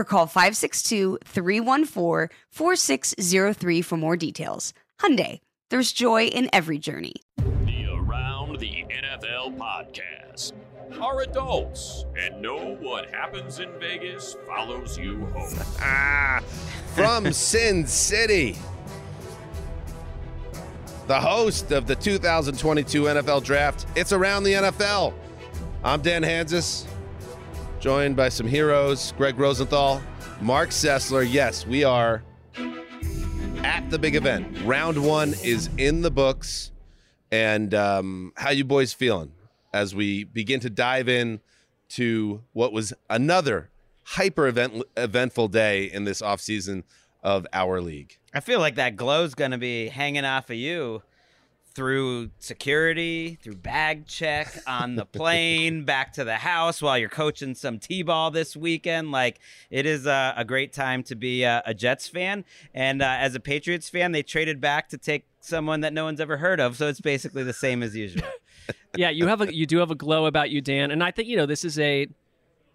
or call 562-314-4603 for more details. Hyundai, there's joy in every journey. The Around the NFL podcast are adults and know what happens in Vegas follows you home. Ah, from Sin City. The host of the 2022 NFL Draft. It's Around the NFL. I'm Dan Hanzus, joined by some heroes Greg Rosenthal, Marc Sessler. Yes, we are at the big event. Round one is in the books. And um, how you boys feeling as we begin to dive in to what was another hyper event eventful day in this offseason of our league? I feel like that glow's going to be hanging off of you through security, through bag check on the plane, back to the house while you're coaching some t-ball this weekend. Like it is a, a great time to be a, a Jets fan, and uh, as a Patriots fan, they traded back to take someone that no one's ever heard of, so it's basically the same as usual. yeah, you have a you do have a glow about you, Dan, and I think you know this is a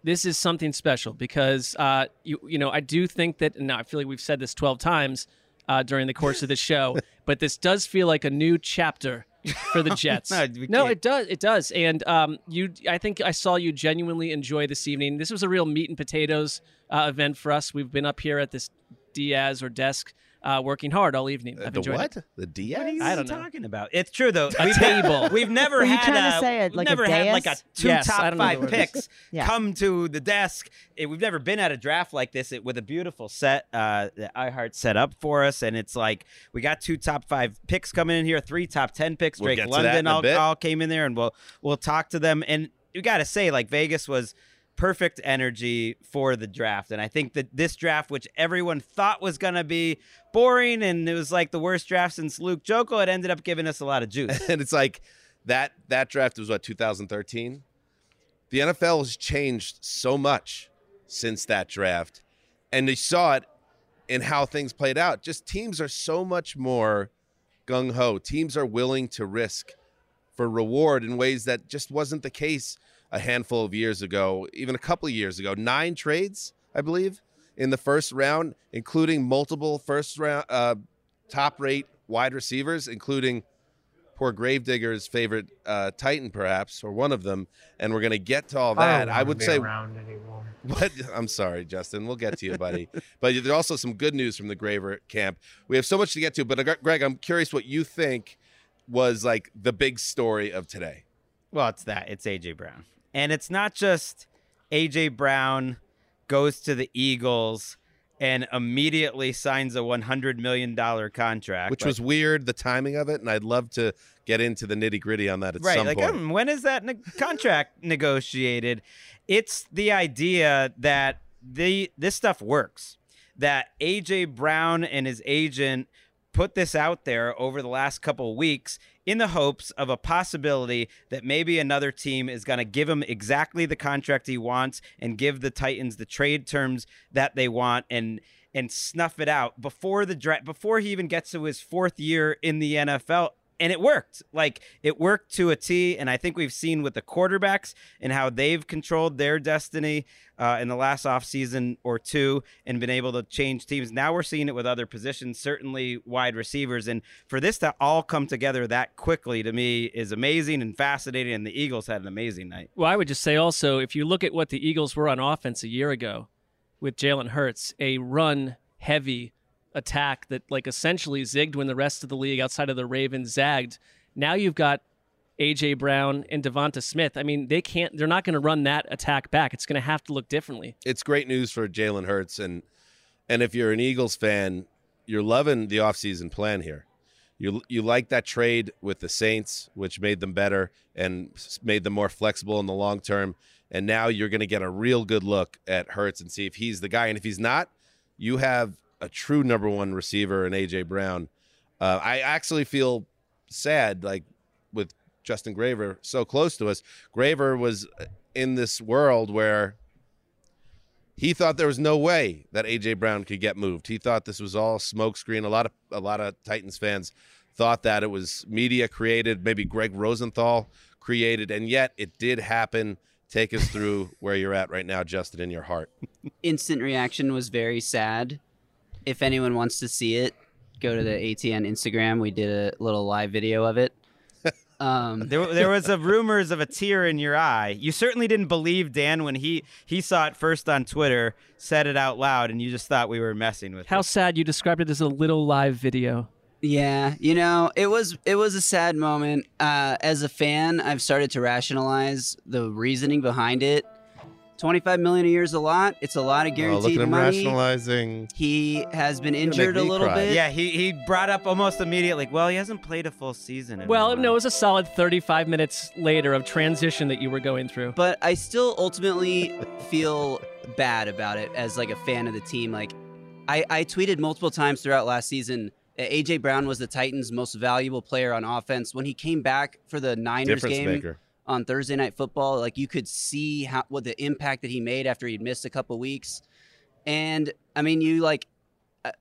this is something special because uh, you you know I do think that and I feel like we've said this twelve times uh, during the course of the show, but this does feel like a new chapter for the Jets. No, no, it does. It does. And um, you, I think I saw you genuinely enjoy this evening. This was a real meat and potatoes uh, event for us. We've been up here at this Diaz or desk uh, working hard all evening. I've the enjoyed what? it. The Diaz? What are you I don't know. talking about? It's true though. A table. We've never Were you had trying to a, say it we've like a never had like a two Yes, top five the word it is. picks Yeah. come to the desk. It, we've never been at a draft like this it, with a beautiful set uh, that iHeart set up for us, and it's like we got two top five picks coming in here, three top ten picks. We'll Drake get to that London in a all, all came in there, and we'll we'll talk to them. And you got to say, like Vegas was perfect energy for the draft. And I think that this draft, which everyone thought was going to be boring and it was like the worst draft since Luke Joeckel, it ended up giving us a lot of juice. and it's like that that draft was what 2013 the nfl has changed so much since that draft and they saw it in how things played out just teams are so much more gung-ho teams are willing to risk for reward in ways that just wasn't the case a handful of years ago even a couple of years ago nine trades i believe in the first round including multiple first round uh, top rate wide receivers including poor Gravedigger's favorite uh, Titan, perhaps, or one of them, and we're gonna get to all that. I, would say, around anymore. but I'm sorry, Justin. We'll get to you, buddy. but there's also some good news from the Graver camp. We have so much to get to, but uh, Greg, I'm curious what you think was like the big story of today. well, it's that. It's AJ Brown. And it's not just AJ Brown goes to the Eagles and immediately signs a $100 million contract. Which Like, was weird, the timing of it, and I'd love to get into the nitty gritty on that at right some like point. um, when is that ne- contract negotiated it's the idea that the this stuff works that aj brown and his agent put this out there over the last couple of weeks in the hopes of a possibility that maybe another team is going to give him exactly the contract he wants and give the Titans the trade terms that they want and and snuff it out before the draft before he even gets to his fourth year in the NFL and it worked. Like it worked to a T. And I think we've seen with the quarterbacks and how they've controlled their destiny uh, in the last offseason or two and been able to change teams. Now we're seeing it with other positions, certainly wide receivers. And for this to all come together that quickly to me is amazing and fascinating. And the Eagles had an amazing night. Well, I would just say also, if you look at what the Eagles were on offense a year ago with Jalen Hurts, a run heavy attack that like essentially zigged when the rest of the league outside of the Ravens zagged. Now you've got AJ Brown and Devonta Smith. I mean, they can't. They're not going to run that attack back. It's going to have to look differently. It's great news for Jalen Hurts, and and if you're an Eagles fan, you're loving the offseason plan here. You you like that trade with the Saints, which made them better and made them more flexible in the long term. And now you're going to get a real good look at Hurts and see if he's the guy. And if he's not, you have a true number one receiver in AJ Brown. Uh, I actually feel sad, like with Justin Graver so close to us. Graver was in this world where he thought there was no way that AJ Brown could get moved. He thought this was all smokescreen. A lot of a lot of Titans fans thought that it was media created, maybe Greg Rosenthal created, and yet it did happen. Take us through where you're at right now, Justin, in your heart. Instant reaction was very sad if anyone wants to see it, go to the ATN Instagram. We did a little live video of it. Um, there, there was a rumors of a tear in your eye. You certainly didn't believe Dan when he he saw it first on Twitter, said it out loud, and you just thought we were messing with. How it. sad you described it as a little live video. Yeah, you know, it was it was a sad moment. Uh, as a fan, I've started to rationalize the reasoning behind it. 25 million a year is a lot. It's a lot of guaranteed Oh, look at him money. rationalizing. He has been injured a little cry. bit. Yeah, he he brought up almost immediately. Well, he hasn't played a full season. In Well, no, it was a solid 35 minutes later of transition that you were going through. But I still ultimately feel bad about it as like a fan of the team. Like I, I tweeted multiple times throughout last season that AJ Brown was the Titans' most valuable player on offense. When he came back for the Niners Difference game maker. On Thursday night football, like you could see how what the impact that he made after he'd missed a couple weeks. And I mean, you like uh,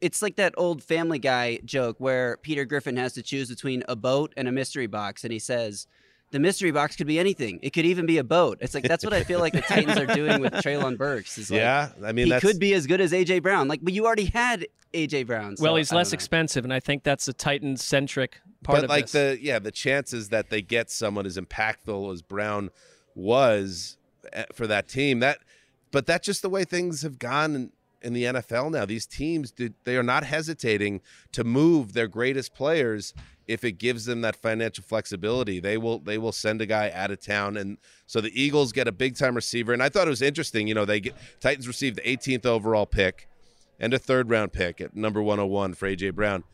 it's like that old Family Guy joke where Peter Griffin has to choose between a boat and a mystery box, and he says, "The mystery box could be anything. It could even be a boat." It's like that's what I feel like the Titans are doing with Treylon Burks. Is like, yeah, I mean he that's could be as good as AJ Brown. Like, but you already had AJ Brown. so well, he's less know. expensive, and I think that's a Titan centric part but of like this. the yeah the chances that they get someone as impactful as Brown was eh, for that team that but that's just the way things have gone in, in the NFL now. These teams they are not hesitating to move their greatest players if it gives them that financial flexibility. They will they will send a guy out of town and so the Eagles get a big time receiver and I thought it was interesting you know they get Titans received the 18th overall pick and a third round pick at number 101 for AJ Brown.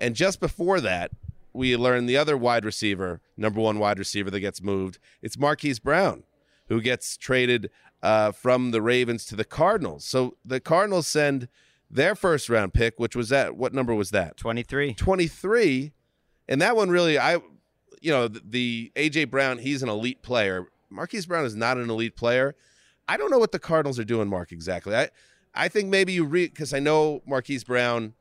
And just before that, we learn the other wide receiver, number one wide receiver that gets moved. It's Marquise Brown, who gets traded uh, from the Ravens to the Cardinals. So the Cardinals send their first round pick, which was that. What number was that? 23. 23. And that one really, I, you know, the, the AJ Brown, he's an elite player. Marquise Brown is not an elite player. I don't know what the Cardinals are doing, Mark, exactly. I, I think maybe you read, because I know Marquise Brown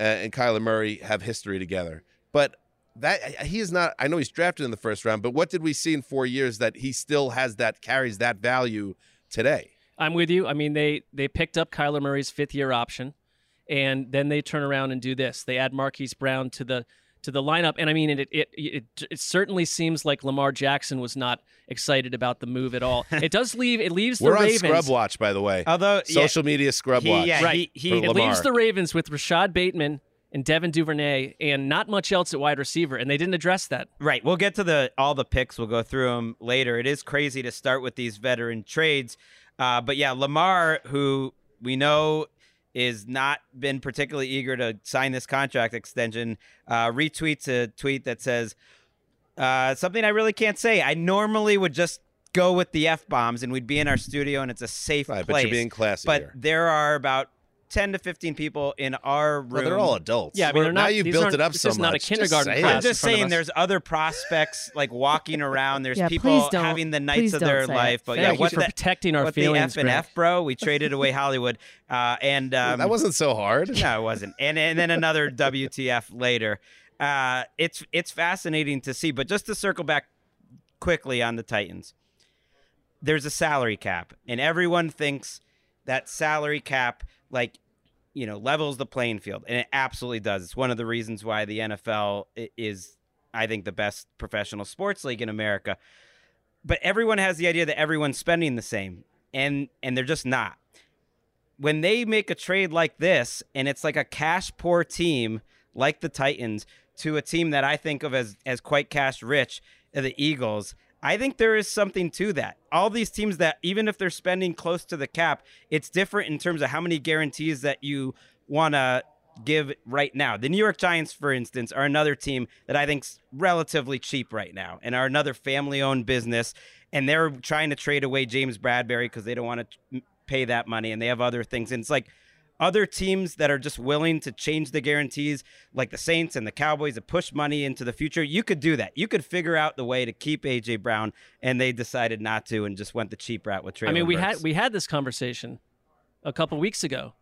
uh, and Kyler Murray have history together. But that he is not. I know he's drafted in the first round, but what did we see in four years that he still has that carries that value today? I'm with you. I mean, they they picked up Kyler Murray's fifth year option, and then they turn around and do this. They add Marquise Brown to the to the lineup, and I mean, it it it, it certainly seems like Lamar Jackson was not excited about the move at all. It does leave it leaves the We're on Ravens. scrub watch, by the way. Although yeah, Social media scrub he- watch. yeah, Right. he, he It leaves the Ravens with Rashod Bateman and Devin Duvernay, and not much else at wide receiver, and they didn't address that. Right. We'll get to the all the picks. We'll go through them later. It is crazy to start with these veteran trades, uh, but yeah, Lamar, who we know is not been particularly eager to sign this contract extension, uh, retweets a tweet that says uh, something I really can't say. I normally would just go with the f bombs, and we'd be in our studio, and it's a safe Right, but place. you're being classy But here. there are about ten to fifteen people in our room. Well, they're all adults. Yeah, I mean, We're- they're now you've built it up this so is not a much. Just say it. class. I'm just in front of saying, there's other prospects like walking around. There's Yeah, people having the nights please of their say it. life. But Thank yeah, you what for the, protecting our what feelings, the F and F, bro? We traded away Hollywood, uh, and um, that wasn't so hard. no, it wasn't. And and then another WTF later. Uh, it's it's fascinating to see. But just to circle back quickly on the Titans, there's a salary cap, and everyone thinks that salary cap like you know levels the playing field, and it absolutely does. It's one of the reasons why the NFL is, I think, the best professional sports league in America. But everyone has the idea that everyone's spending the same, and and they're just not when they make a trade like this and it's like a cash poor team like the Titans to a team that I think of as as quite cash rich, the Eagles, I think there is something to that. All these teams that even if they're spending close to the cap, it's different in terms of how many guarantees that you want to give right now. The New York Giants, for instance, are another team that I think's relatively cheap right now and are another family-owned business and they're trying to trade away James Bradberry because they don't want to pay that money and they have other things. And it's like other teams that are just willing to change the guarantees, like the Saints and the Cowboys, to push money into the future. You could do that. You could figure out the way to keep AJ Brown, and they decided not to and just went the cheap route with Treylon I mean, we Burks. had we had this conversation a couple weeks ago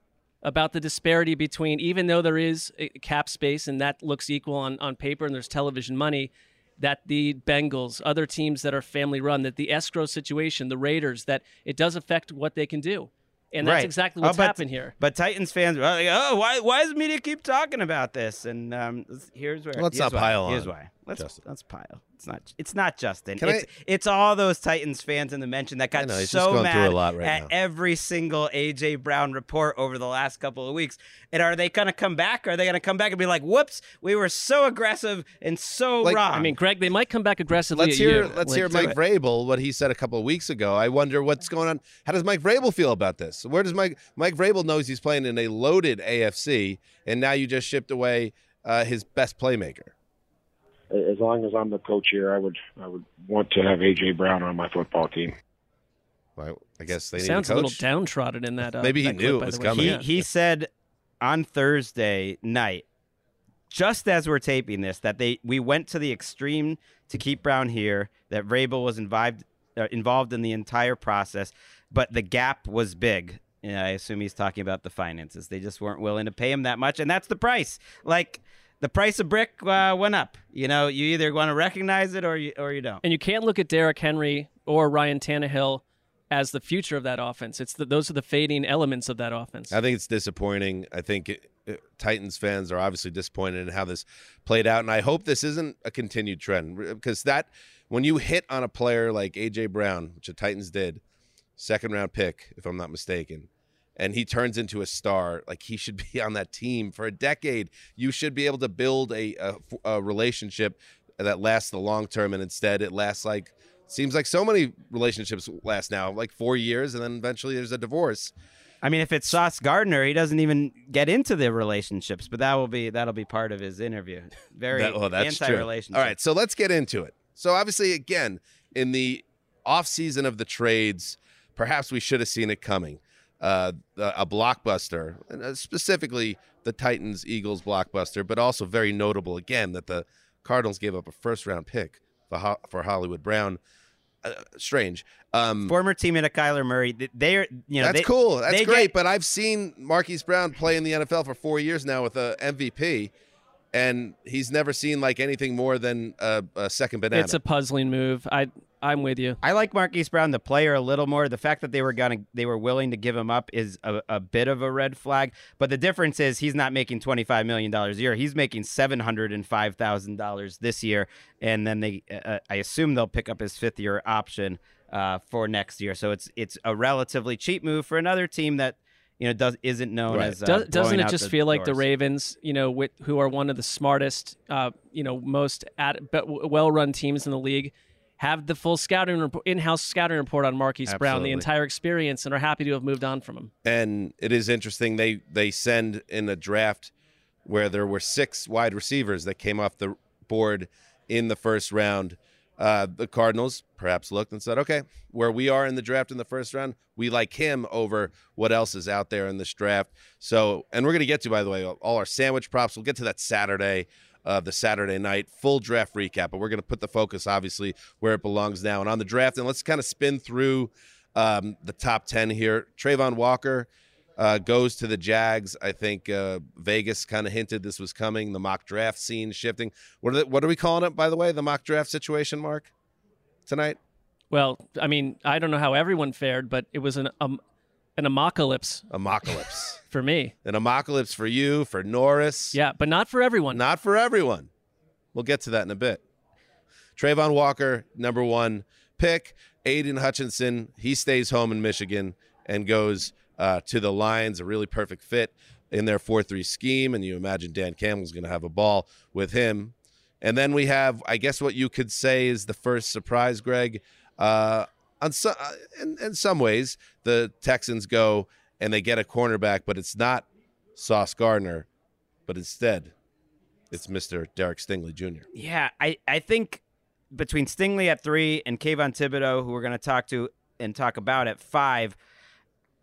about the disparity between even though there is a cap space and that looks equal on, on paper and there's television money that the Bengals, other teams that are family run, that the escrow situation, the Raiders, that it does affect what they can do. And that's Right. exactly Oh, what's but- happened here. But Titans fans are like, oh, why, why does media keep talking about this? And um, here's where. Let's here's not why. pile Here's on, why. Let's Justin. let's pile. It's not. It's not Justin. Can it's, it's all those Titans fans in the mention that got know, so mad a lot right at now. every single AJ Brown report over the last couple of weeks. And are they going to come back? Are they going to come back and be like, "Whoops, we were so aggressive and so Like, wrong"? I mean, Greg, they might come back aggressively Let's at hear you. let's Like, hear Mike Vrabel what he said a couple of weeks ago. I wonder what's going on. How does Mike Vrabel feel about this? Where does Mike Mike Vrabel knows he's playing in a loaded AFC, and now you just shipped away uh, his best playmaker. As long as I'm the coach here, I would I would want to have AJ Brown on my football team. Well, I guess they need sounds a a little downtrodden in that. Uh, Maybe he that knew clip, it was coming. he, Yeah. he said on Thursday night, just as we're taping this, that they we went to the extreme to keep Brown here. That Vrabel was involved uh, involved in the entire process, but the gap was big. And I assume he's talking about the finances. They just weren't willing to pay him that much, and that's the price. Like the price of brick uh, went up. You know, you either want to recognize it or you or you don't. And you can't look at Derrick Henry or Ryan Tannehill as the future of that offense. It's the, those are the fading elements of that offense. I think it's disappointing. I think it, it- Titans fans are obviously disappointed in how this played out, and I hope this isn't a continued trend because that when you hit on a player like AJ Brown, which the Titans did, second round pick if I'm not mistaken, and he turns into a star, like he should be on that team for a decade. You should be able to build a a, a relationship that lasts the long term, and instead it lasts like seems like so many relationships last now, like four years, and then eventually there's a divorce. I mean, if it's Sauce Gardner, he doesn't even get into the relationships, but that will be that'll be part of his interview. Very That- oh, that's true. anti-relationship. All right, so let's get into it. So obviously, again, in the off season of the trades, perhaps we should have seen it coming. Uh, a a blockbuster, and uh, specifically the Titans Eagles blockbuster, but also very notable again that the Cardinals gave up a first round pick for Ho- for Hollywood Brown. Uh, strange. Um, Former teammate of Kyler Murray, they're you know that's they- cool. That's they great. get- but I've seen Marquise Brown play in the NFL for four years now with a MVP, and he's never seen like anything more than a, a second banana. It's a puzzling move. I I'm with you. I like Marquise Brown, the player, a little more. The fact that they were gonna they were willing to give him up is a, a bit of a red flag. But the difference is he's not making twenty five million dollars a year. He's making seven hundred and five thousand dollars this year, and then they uh, I assume they'll pick up his fifth year option uh, for next year. So it's it's a relatively cheap move for another team that you know does isn't known Right. as. Uh, Does, doesn't it out just the feel like the. Ravens, you know, with, who are one of the smartest, uh, you know, most at, but well-run teams in the league, have the full scouting report, in-house scouting report on Marquise Brown, the entire experience, and are happy to have moved on from him. and it is interesting. They they send in a draft where there were six wide receivers that came off the board in the first round. uh, the Cardinals perhaps looked and said, okay, where we are in the draft in the first round, we like him over what else is out there in this draft. So, and we're going to get to, by the way, all our sandwich props. We'll get to that Saturday, uh, the Saturday night full draft recap, but we're going to put the focus obviously where it belongs now and on the draft. And let's kind of spin through um, the top 10 here. Travon Walker uh, goes to the Jags. I think uh, Vegas kind of hinted this was coming. The mock draft scene shifting. What are, the, what are we calling it, by the way? The mock draft situation, Mark, tonight? Well, I mean, I don't know how everyone fared, but it was an um, an amocalypse. Amocalypse. for me. An amocalypse for you, for Norris. Yeah, but not for everyone. Not for everyone. We'll get to that in a bit. Travon Walker, number one pick. Aidan Hutchinson, he stays home in Michigan and goes uh, to the Lions, a really perfect fit in their 4 3 scheme. And you imagine Dan Campbell's going to have a ball with him. And then we have, I guess, what you could say is the first surprise, Greg. Uh, on some, uh, in, in some ways, the Texans go and they get a cornerback, but it's not Sauce Gardner, but instead it's Mr. Derek Stingley Jr. Yeah, I, I think between Stingley at three and Kayvon Thibodeaux, who we're going to talk to and talk about at five,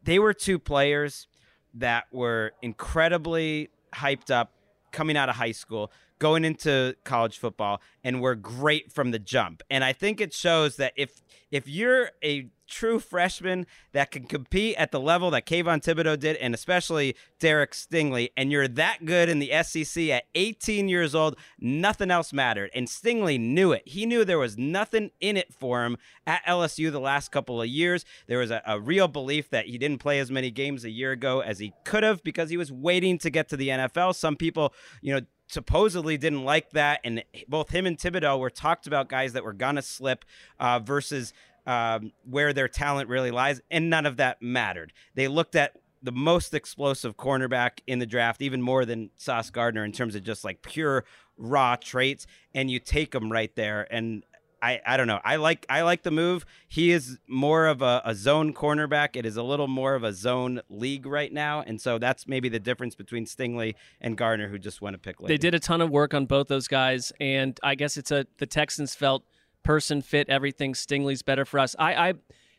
they were two players that were incredibly hyped up coming out of high school, going into college football, and were great from the jump. And I think it shows that if if you're a true freshman that can compete at the level that Kayvon Thibodeaux did, and especially Derek Stingley, and you're that good in the SEC at 18 years old, nothing else mattered. And Stingley knew it. He knew there was nothing in it for him at LSU the last couple of years. There was a, a real belief that he didn't play as many games a year ago as he could have because he was waiting to get to the NFL. Some people, you know, supposedly didn't like that. And both him and Thibodeaux were talked about guys that were to slip uh, versus um, where their talent really lies. And none of that mattered. They looked at the most explosive cornerback in the draft, even more than Sauce Gardner in terms of just like pure raw traits, and you take them right there. And I, I don't know. I like I like the move. He is more of a, a, zone cornerback. It is a little more of a zone league right now, and so that's maybe the difference between Stingley and Gardner, who just went to pick. Late. They did a ton of work on both those guys, and I guess it's a the Texans felt person fit everything. Stingley's better for us. I I,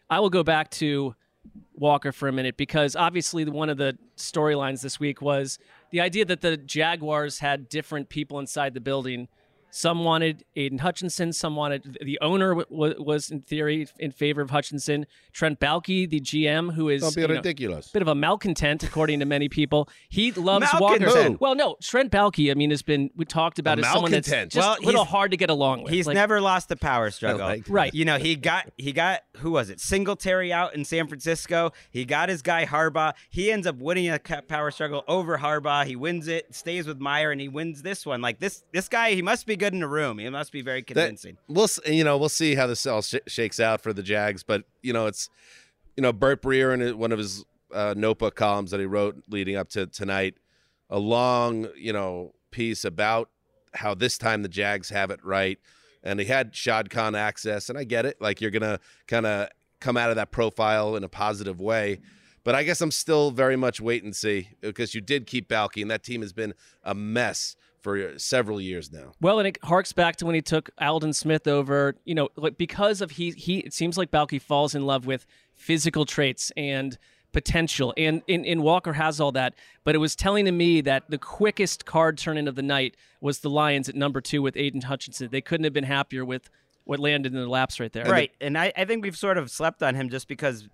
I will go back to Walker for a minute because obviously one of the storylines this week was the idea that the Jaguars had different people inside the building some wanted Aidan Hutchinson. Some wanted the owner w- was in theory in favor of Hutchinson. Trent Baalke, the GM, who is Don't be ridiculous. Know, bit of a malcontent according to many people. He loves Walker. Well, no, Trent Baalke. I mean, has been we talked about a as someone that's just well, a little hard to get along with. He's like, never lost a power struggle, like right? You know, he got he got who was it? Singletary out in San Francisco. He got his guy Harbaugh. He ends up winning a power struggle over Harbaugh. He wins it, stays with Meyer, and he wins this one. Like this, this guy, he must be good in a room. He must be very convincing. That, we'll you know we'll see how this all sh- shakes out for the Jags, but you know it's you know Bert Breer in one of his uh, notebook columns that he wrote leading up to tonight, a long you know piece about how this time the Jags have it right, and he had Shad Khan access, and I get it, like you're gonna kind of come out of that profile in a positive way. But I guess I'm still very much wait and see because you did keep Baalke, and that team has been a mess for uh, several years now. Well, and it harks back to when he took Aldon Smith over. You know, like because of he he. It seems like Baalke falls in love with physical traits and potential, and in, in Walker has all that. But it was telling to me that the quickest card turn in of the night was the Lions at number two with Aidan Hutchinson. They couldn't have been happier with what landed in the laps right there. Right, and I, I think we've sort of slept on him just because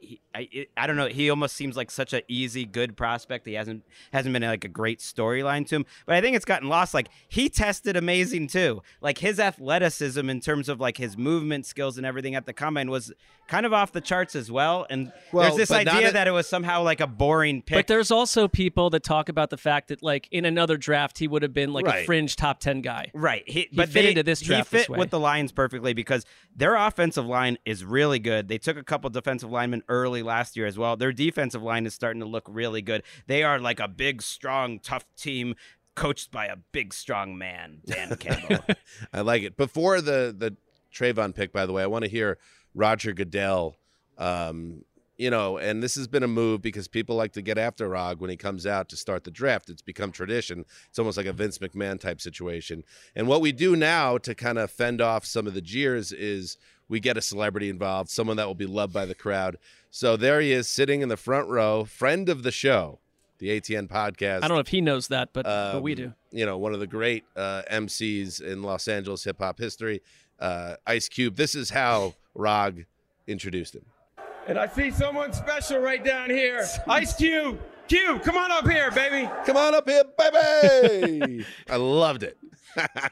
he, I, I don't know. He almost seems like such an easy, good prospect. He hasn't hasn't been like a great storyline to him, but I think it's gotten lost. Like he tested amazing too. Like his athleticism in terms of like his movement skills and everything at the combine was kind of off the charts as well. And well, there's this idea that it was somehow like a boring pick. But there's also people that talk about the fact that like in another draft he would have been like right. a fringe top ten guy. Right. He, he but fit they, into this draft. He fit with the Lions perfectly because their offensive line is really good. They took a couple defensive linemen early last year as well. Their defensive line is starting to look really good. They are like a big, strong, tough team coached by a big, strong man, Dan Campbell. I like it. Before the the Travon pick, by the way, I want to hear Roger Goodell um, you know, and this has been a move because people like to get after Rog when he comes out to start the draft. It's become tradition. It's almost like a Vince McMahon type situation. And what we do now to kind of fend off some of the jeers is we get a celebrity involved, someone that will be loved by the crowd. So there he is sitting in the front row, friend of the show, the ATN podcast. I don't know if he knows that, but, but we Um, do. You know, one of the great uh, MCs in Los Angeles hip hop history, uh, Ice Cube. This is how Rog introduced him. And I see someone special right down here. Ice Cube. Cube, come on up here, baby. Come on up here, baby. I loved it.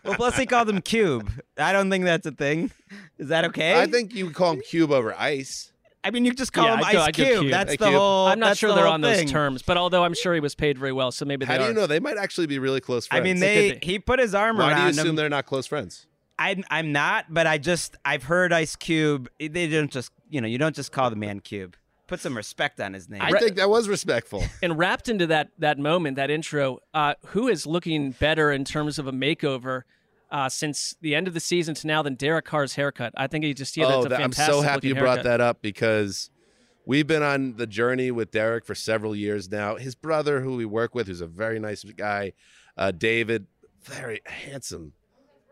Well, plus he called him Cube. I don't think that's a thing. Is that okay? I think you would call him Cube over Ice. I mean, you just call Yeah, him I'd Ice go Cube. Cube. That's Hey, the Cube. whole. I'm not sure the they're on thing. those terms, but although I'm sure he was paid very well, so maybe they How do are. you know? They might actually be really close friends? I mean, They they he put his arm Why do you around assume him. they're not close friends? I'm I'm not, but I just I've heard Ice Cube. They don't just you know you don't just call the man Cube. Put some respect on his name. I think that was respectful. and wrapped into that that moment, that intro, uh, who is looking better in terms of a makeover uh, since the end of the season to now than Derek Carr's haircut? I think he just yeah, oh, that's a that- I'm so happy you brought haircut. that up because we've been on the journey with Derek for several years now. His brother, who we work with, who's a very nice guy, uh, David, very handsome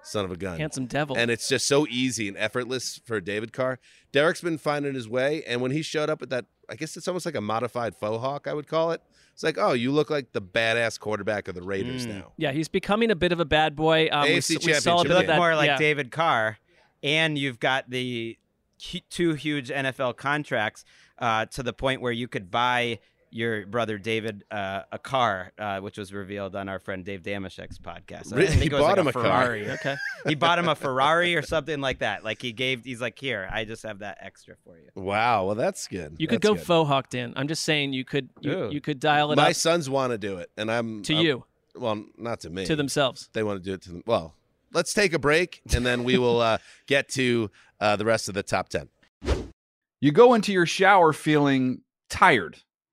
son of a gun. Handsome devil. And it's just so easy and effortless for David Carr. Derek's been finding his way, and when he showed up at that, I guess it's almost like a modified faux hawk, I would call it. It's like, oh, you look like the badass quarterback of the Raiders Mm. now. yeah, he's becoming a bit of a bad boy. Um, we, AFC we saw a Championship bit you look that. more like yeah. David Carr, and you've got the two huge NFL contracts uh, to the point where you could buy your brother David uh, a car, uh, which was revealed on our friend Dave Dameshek's podcast. I Really? think He it was bought like him a car? Ferrari. Okay. he bought him a Ferrari or something like that. Like he gave, he's like, here, I just have that extra for you. Wow, well, that's good. You could That's go good. faux hawk, Dan. I'm just saying you could you, you could dial it up My up sons want to do it, and I'm to I'm- you, Well, not to me. to themselves. They want to do it to them. Well, let's take a break, and then we will uh, get to uh, the rest of the top ten. You go into your shower feeling tired,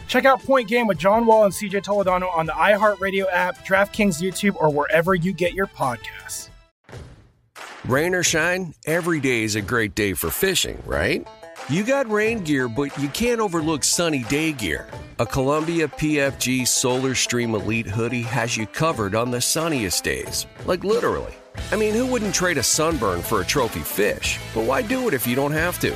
Check out Point Game with John Wall and CJ Toledano on the iHeartRadio app, DraftKings YouTube, or wherever you get your podcasts. Rain or shine, every day is a great day for fishing, right? You got rain gear, but you can't overlook sunny day gear. A Columbia PFG Solar Stream Elite hoodie has you covered on the sunniest days. Like literally. I mean, who wouldn't trade a sunburn for a trophy fish? But why do it if you don't have to?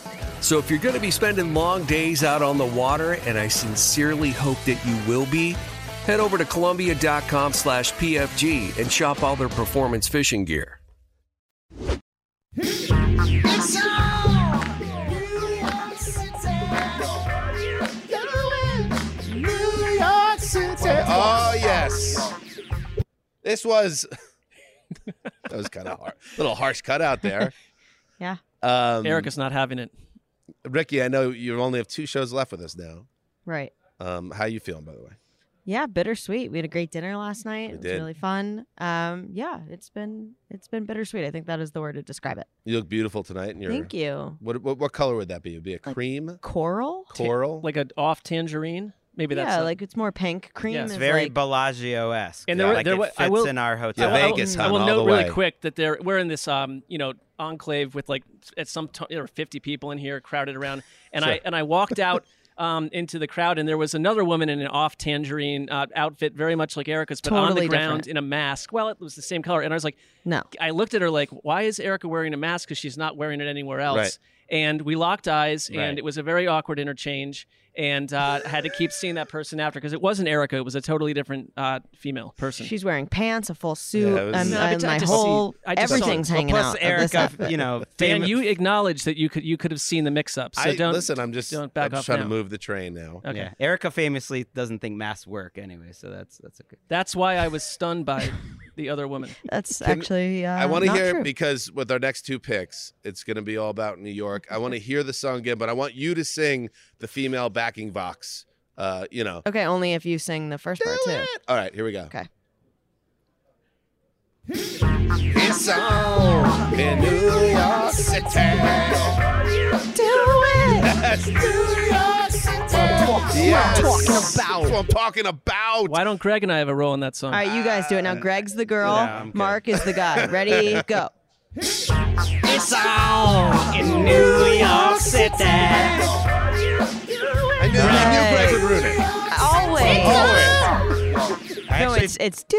So if you're going to be spending long days out on the water, and I sincerely hope that you will be, head over to Columbia.com slash PFG and shop all their performance fishing gear. Oh yes, this was That was kind of hard. little harsh cutout there. Yeah. Um, Erica's not having it. Ricky, I know you only have two shows left with us now. Right. Um, how you feeling, by the way? Yeah, bittersweet. We had a great dinner last night. We it was did. really fun. Um, yeah, it's been it's been bittersweet. I think that is the word to describe it. You look beautiful tonight. And you're, Thank you. What, what what color would that be? It would be a cream, Coral? coral? Like an off tangerine. Maybe that's yeah, a- like it's more pink. Cream Yeah, is it's Very like Bellagio esque. And there, were- like there it wa- fits I will, in our I hotel. will- I will- Vegas, I hon, will all note the really way. quick that they're we're in this um you know enclave with like at some t- there were 50 people in here crowded around, and I and I walked out. Um, into the crowd, and there was another woman in an off tangerine uh, outfit, very much like Erica's, but on Totally the ground different. in a mask. Well, it was the same color, and I was like, no. I looked at her like, why is Erica wearing a mask? Because she's not wearing it anywhere else. Right. And we locked eyes, and it was a very awkward interchange. And uh, had to keep seeing that person after because it wasn't Erica; it was a totally different uh, female person. She's wearing pants, a full suit, Yeah, it was- and, No, but and I my just see- whole I just saw it. everything's Well, hanging plus out. of this Erica, outfit. you know, Dan, fam- you acknowledged that you could you could have seen the mix-up. So I, don't listen, I'm just, don't I'm just off trying now. to move the train now. Okay. Yeah, Erica famously doesn't think masks work anyway, so that's that's okay. That's why I was stunned by the other woman. That's actually uh, I want to not hear true. because with our next two picks, it's going to be all about New York. I want to hear the song again, but I want you to sing the female backing vox. Uh, you know. Okay, only if you sing the first part too. All right, here we go. Okay. It's on in New York City. Do it. Yes, New York City. Yes. That's what I'm talking about. Why don't Greg and I have a role in that song? All right, you guys do it now. Greg's the girl. Yeah, Mark is the guy. Ready? Go. It's on in New York City. I knew, I knew Greg would ruin it. Always. Always. I No, actually, it's it's do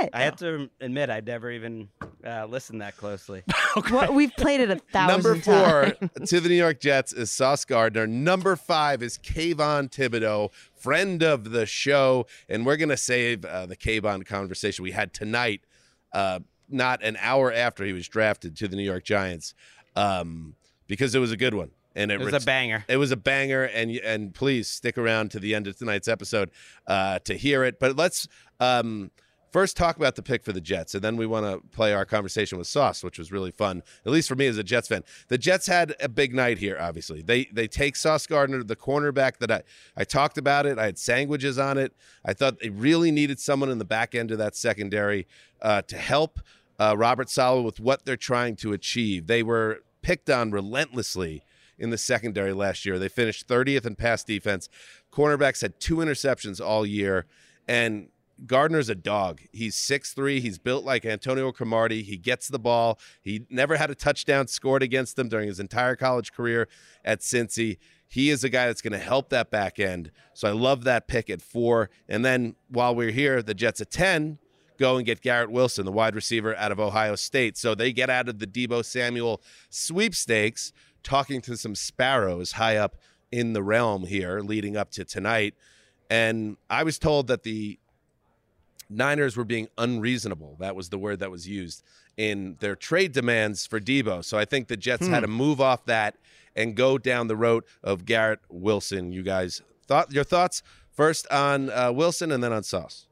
it. I have to admit, I've never even uh, listened that closely. What we've played it a thousand Number four times. to the New York Jets is Sauce Gardner. Number five is Kayvon Thibodeaux, friend of the show. And we're going to save uh, the Kayvon conversation we had tonight, uh, not an hour after he was drafted to the New York Giants, um, because it was a good one. And it, It was ret- a banger. It was a banger, and and please stick around to the end of tonight's episode uh, to hear it. But let's um, first talk about the pick for the Jets, and then we want to play our conversation with Sauce, which was really fun, at least for me as a Jets fan. The Jets had a big night here. Obviously, they they take Sauce Gardner, the cornerback that I I talked about it. I had sandwiches on it. I thought they really needed someone in the back end of that secondary uh, to help uh, Robert Saleh with what they're trying to achieve. They were picked on relentlessly in the secondary last year. They finished 30th in pass defense. Cornerbacks had two interceptions all year. And Gardner's a dog. He's 6'3. He's built like Antonio Cromartie. He gets the ball. He never had a touchdown scored against them during his entire college career at Cincy. He is a guy that's going to help that back end. So I love that pick at four. And then while we're here, the Jets at 10 go and get Garrett Wilson, the wide receiver out of Ohio State. So they get out of the Deebo Samuel sweepstakes, talking to some sparrows high up in the realm here leading up to tonight. And I was told that the Niners were being unreasonable. That was the word that was used in their trade demands for Deebo. So I think the Jets had to move off that and go down the road of Garrett Wilson. You guys thought your thoughts first on uh, Wilson and then on Sauce.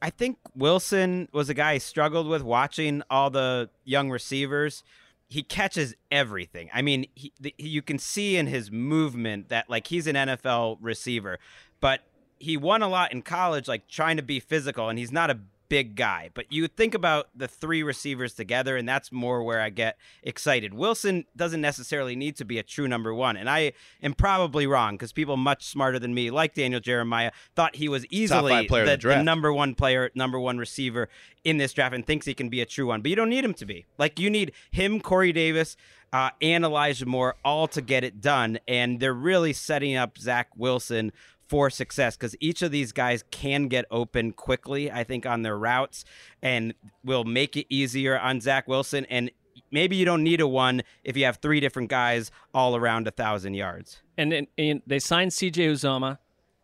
I think Wilson was a guy I struggled with watching all the young receivers. He catches everything. I mean, he, the, you can see in his movement that like he's an NFL receiver, but he won a lot in college, like trying to be physical, and he's not a big guy. But you think about the three receivers together, and that's more where I get excited. Wilson doesn't necessarily need to be a true number one, and I am probably wrong because people much smarter than me, like Daniel Jeremiah, thought he was easily five player of the, the the number one player, number one receiver in this draft, and thinks he can be a true one. But you don't need him to be. Like you need him, Corey Davis. Uh, and Elijah Moore all to get it done. And they're really setting up Zach Wilson for success because each of these guys can get open quickly, I think, on their routes and will make it easier on Zach Wilson. And maybe you don't need a one if you have three different guys all around a thousand yards. and, and, and they signed CJ Uzomah,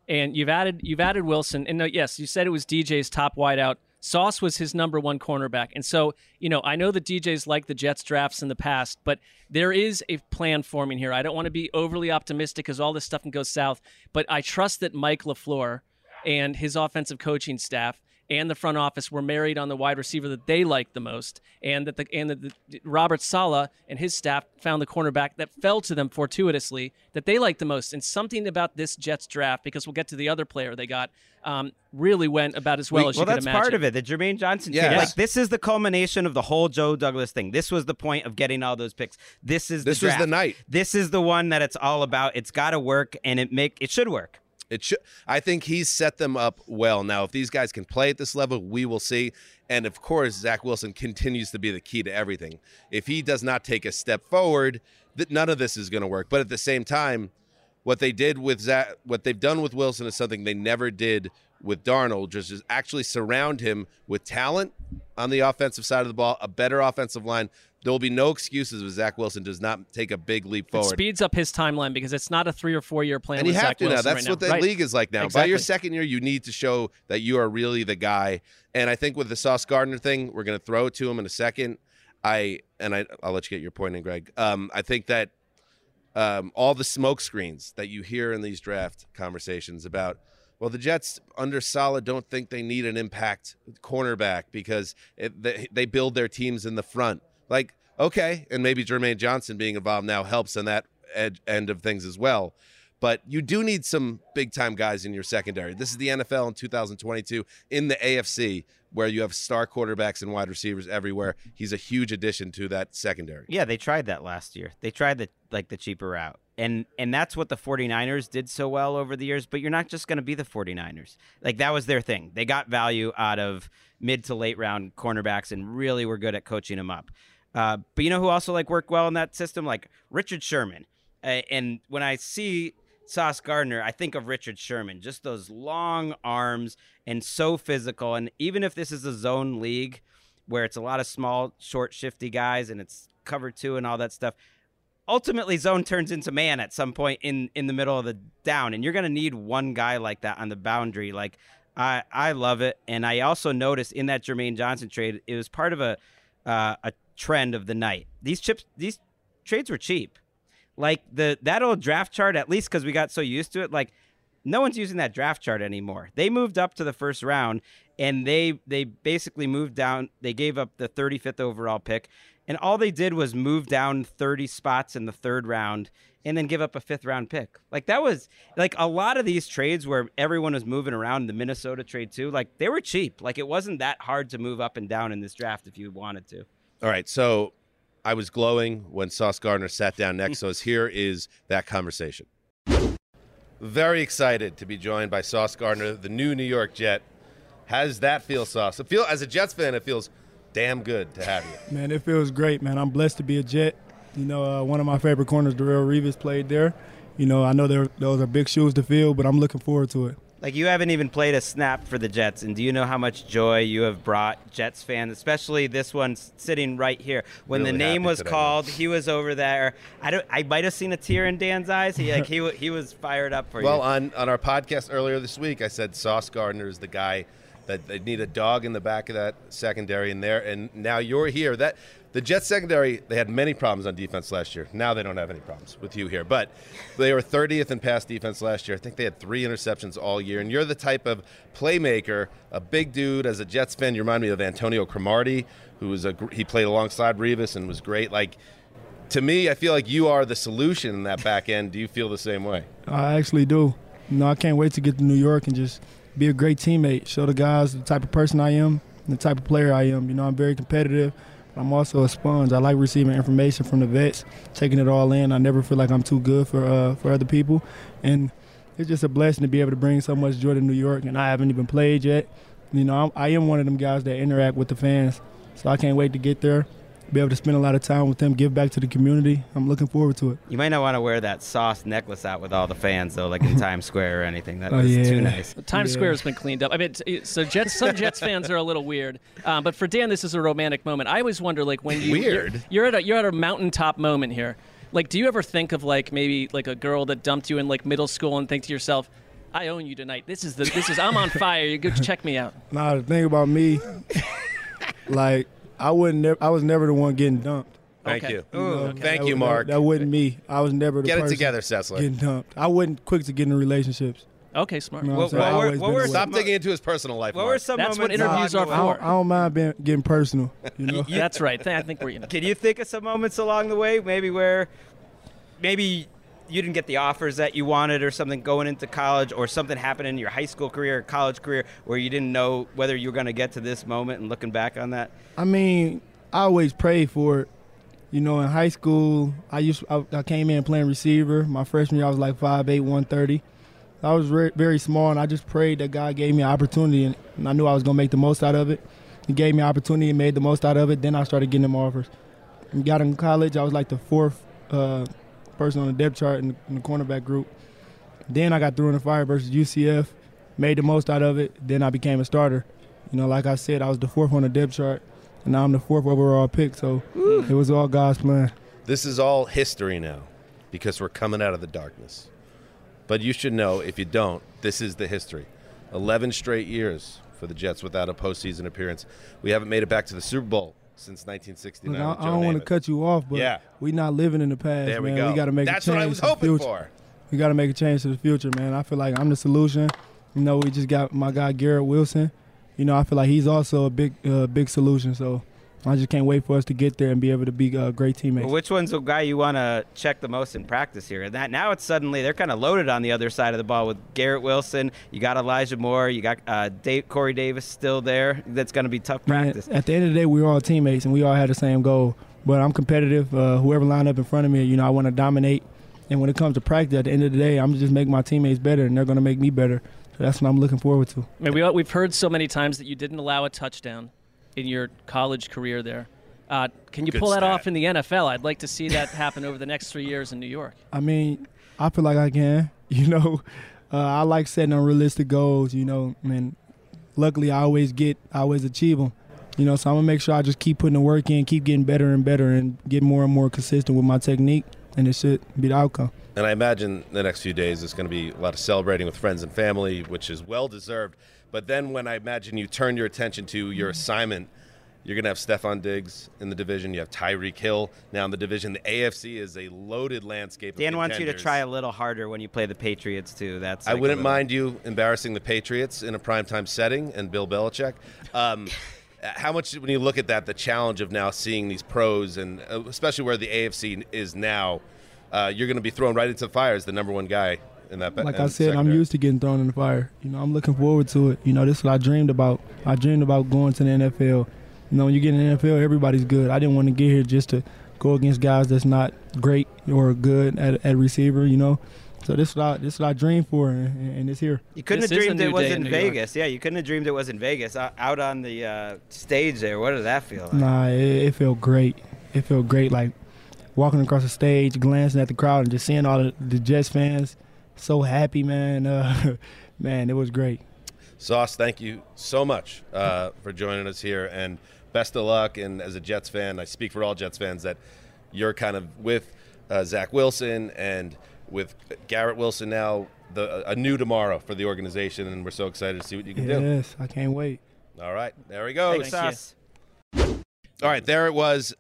and you've added you've added Wilson. And uh, yes, you said it was DJ's top wideout. Sauce was his number one cornerback, and so you know I know that DJ's like the Jets drafts in the past, but there is a plan forming here. I don't want to be overly optimistic because all this stuff can go south, but I trust that Mike Lafleur and his offensive coaching staff and the front office were married on the wide receiver that they liked the most, and that the and that the, Robert Saleh and his staff found the cornerback that fell to them fortuitously that they liked the most. And something about this Jets draft, because we'll get to the other player they got, um, really went about as well We- as well, you that's could imagine. part of it. The Jermaine Johnson Yes. trade. Like this is the culmination of the whole Joe Douglas thing. This was the point of getting all those picks. This is the This was the night. This is the one that it's all about. It's got to work, and it make it should work. It should. I think he's set them up well. Now, if these guys can play at this level, we will see. And of course, Zach Wilson continues to be the key to everything. If he does not take a step forward, that none of this is going to work. But at the same time, what they did with Zach, what they've done with Wilson is something they never did with Darnold, just is actually surround him with talent on the offensive side of the ball, a better offensive line. There will be no excuses if Zach Wilson does not take a big leap forward. It speeds up his timeline because it's not a three or four year plan. And you have Zach to now. That's right what the Right. league is like now. By your second year, you need to show that you are really the guy. And I think with the Sauce Gardner thing, we're going to throw it to him in a second. I and I, I'll let you get your point in, Greg. Um, I think that um, all the smoke screens that you hear in these draft conversations about, well, the Jets under Saleh don't think they need an impact cornerback because it, they, they build their teams in the front. Like, okay, and maybe Jermaine Johnson being involved now helps in that ed- end of things as well. But you do need some big time guys in your secondary. This is the NFL in 2022 in the AFC where you have star quarterbacks and wide receivers everywhere. He's a huge addition to that secondary. Yeah, they tried that last year. They tried the like the cheaper route. And and that's what the 49ers did so well over the years, but you're not just going to be the 49ers. Like that was their thing. They got value out of mid to late round cornerbacks and really were good at coaching them up. Uh, but you know who also like worked well in that system? Like Richard Sherman. Uh, and when I see Sauce Gardner, I think of Richard Sherman, just those long arms and so physical. And even if this is a zone league where it's a lot of small, short, shifty guys and it's cover two and all that stuff, ultimately zone turns into man at some point in in the middle of the down. And you're going to need one guy like that on the boundary. Like i i love it. And i also noticed in that jermaine johnson trade it was part of a uh, a trend of the night these chips these trades were cheap like the that old draft chart at least because we got so used to it like no one's using that draft chart anymore they moved up to the first round and they they basically moved down they gave up the 35th overall pick and all they did was move down 30 spots in the third round and then give up a fifth round pick. Like that was like a lot of these trades where everyone was moving around the Minnesota trade too, like they were cheap. Like it wasn't that hard to move up and down in this draft if you wanted to. All right, so I was glowing when Sauce Gardner sat down next to us. Here is that conversation. Very excited to be joined by Sauce Gardner, the new New York Jet. How does that feel, Sauce? It feel as a Jets fan, it feels damn good to have you. Man, it feels great, man. I'm blessed to be a Jet. You know, uh, one of my favorite corners, Darrelle Revis, played there. You know, I know those are big shoes to fill, but I'm looking forward to it. Like you haven't even played a snap for the Jets, and do you know how much joy you have brought Jets fans, especially this one sitting right here? When the name was called, he was over there. I don't. I might have seen a tear in Dan's eyes. He like he he was fired up for Well, you. Well, on, on our podcast earlier this week, I said Sauce Gardner is the guy that they need a dog in the back of that secondary in there, and now you're here. That the Jets secondary, they had many problems on defense last year. Now they don't have any problems with you here, but they were 30th in pass defense last year. I think they had three interceptions all year, and you're the type of playmaker, a big dude. As a Jets fan, you remind me of Antonio Cromartie, who was a he played alongside Revis and was great. Like to me, I feel like you are the solution in that back end. Do you feel the same way? I actually do. Know, I can't wait to get to New York and just be a great teammate, show the guys the type of person I am, the type of player I am. You know, I'm very competitive. I'm also a sponge. I like receiving information from the vets, taking it all in. I never feel like I'm too good for uh, for other people, and it's just a blessing to be able to bring so much joy to New York. And I haven't even played yet. You know, I'm, I am one of them guys that interact with the fans, so I can't wait to get there, be able to spend a lot of time with them, give back to the community. I'm looking forward to it. you might not want to wear that sauce necklace out with all the fans though, like in Times Square or anything. That Oh, was yeah. too nice. Times Yeah. Square has been cleaned up. I mean, so Jets, some Jets fans are a little weird, um, but for Dan, this is a romantic moment. I always wonder, like, when you Weird? you're, you're at a you're at a mountaintop moment here. Like, do you ever think of like maybe like a girl that dumped you in like middle school and think to yourself, "I own you tonight. This is the this is I'm on fire. You go check me out." Nah, the thing about me, like I wouldn't. Nev- I was never the one getting dumped. Thank Okay. you. know, mm, Thank you, Marc. That, that wasn't me. I was never the Get it together, Sessler. Getting dumped. I wasn't quick to get in relationships. Okay, smart. You know What- what I'm what were- what were aware. Stop digging into his personal life. What Marc. were some That's what interviews along are for. I don't, I don't mind being, getting personal. You know, That's right. I think we're you know. Can you think of some moments along the way, maybe where maybe you didn't get the offers that you wanted or something going into college or something happened in your high school career or college career where you didn't know whether you were going to get to this moment and looking back on that? I mean, I always prayed for it. You know, in high school, I used I, I came in playing receiver. My freshman year, I was like 5'8", 130. I was very, very small, and I just prayed that God gave me an opportunity, and, and I knew I was gonna make the most out of it. He gave me an opportunity and made the most out of it. Then I started getting them offers. And got in college, I was like the fourth uh, person on the depth chart in the, in the cornerback group. Then I got through in the fire versus UCF, made the most out of it. Then I became a starter. You know, like I said, I was the fourth on the depth chart, and now I'm the fourth overall pick. So it was all God's plan. This is all history now because we're coming out of the darkness. But you should know, if you don't, this is the history. 11 straight years for the Jets without a postseason appearance. We haven't made it back to the Super Bowl since 1969. Look, I, I don't want to cut you off, but Yeah. we not living in the past, There we man. go. We got to make That's a what change I was hoping future. for. We got to make a change to the future, man. I feel like I'm the solution. You know, we just got my guy Garrett Wilson. You know, I feel like he's also a big, uh, big solution. So I just can't wait for us to get there and be able to be uh, great teammates. Well, which one's the guy you want to check the most in practice here? And that now it's suddenly they're kind of loaded on the other side of the ball with Garrett Wilson. You got Elijah Moore. You got uh, Dave, Corey Davis still there. That's going to be tough Man, practice. at the end of the day, we were all teammates and we all had the same goal. But I'm competitive. Uh, whoever lined up in front of me, you know, I want to dominate. And when it comes to practice, at the end of the day, I'm just make my teammates better, and they're going to make me better. So that's what I'm looking forward to. I mean, we, we've heard so many times that you didn't allow a touchdown in your college career there. Uh, can you Good pull that stat. off in the NFL? I'd like to see that happen over the next three years in New York. I mean, I feel like I can. You know, uh, I like setting unrealistic goals. You know, and luckily I always get, I always achieve them. You know, so I'm gonna make sure I just keep putting the work in, keep getting better and better, and get more and more consistent with my technique, and it should be the outcome. And I imagine the next few days is going to be a lot of celebrating with friends and family, which is well deserved. But then when I imagine you turn your attention to your assignment, you're going to have Stefon Diggs in the division. You have Tyreek Hill now in the division. The AFC is a loaded landscape. of Dan wants you to try a little harder when you play the Patriots too. That's I like a wouldn't little- mind you embarrassing the Patriots in a primetime setting and Bill Belichick. Um, how much, when you look at that, the challenge of now seeing these pros, and uh, especially where the AFC is now, uh, you're going to be thrown right into the fire as the number one guy in that. Like in I said, I'm used to getting thrown in the fire. You know, I'm looking forward to it. You know, this is what I dreamed about. I dreamed about going to the NFL. You know, when you get in the NFL, everybody's good. I didn't want to get here just to go against guys that's not great or good at, at receiver. You know, so this is what I, this is what I dreamed for, and, and it's here. You couldn't This have dreamed it was day in in New York. Vegas. Yeah, you couldn't have dreamed it was in Vegas. Out, out on the uh, stage there. What did that feel like? Nah, it, it felt great. It felt great, like walking across the stage, glancing at the crowd, and just seeing all the, the Jets fans so happy, man. Uh, man, it was great. Sauce, thank you so much uh, for joining us here, and best of luck. And as a Jets fan, I speak for all Jets fans that you're kind of with uh, Zach Wilson and with Garrett Wilson now, the a new tomorrow for the organization, and we're so excited to see what you can do. Yes, I can't wait. All right, there we go. Thanks, Sauce. All right, there it was.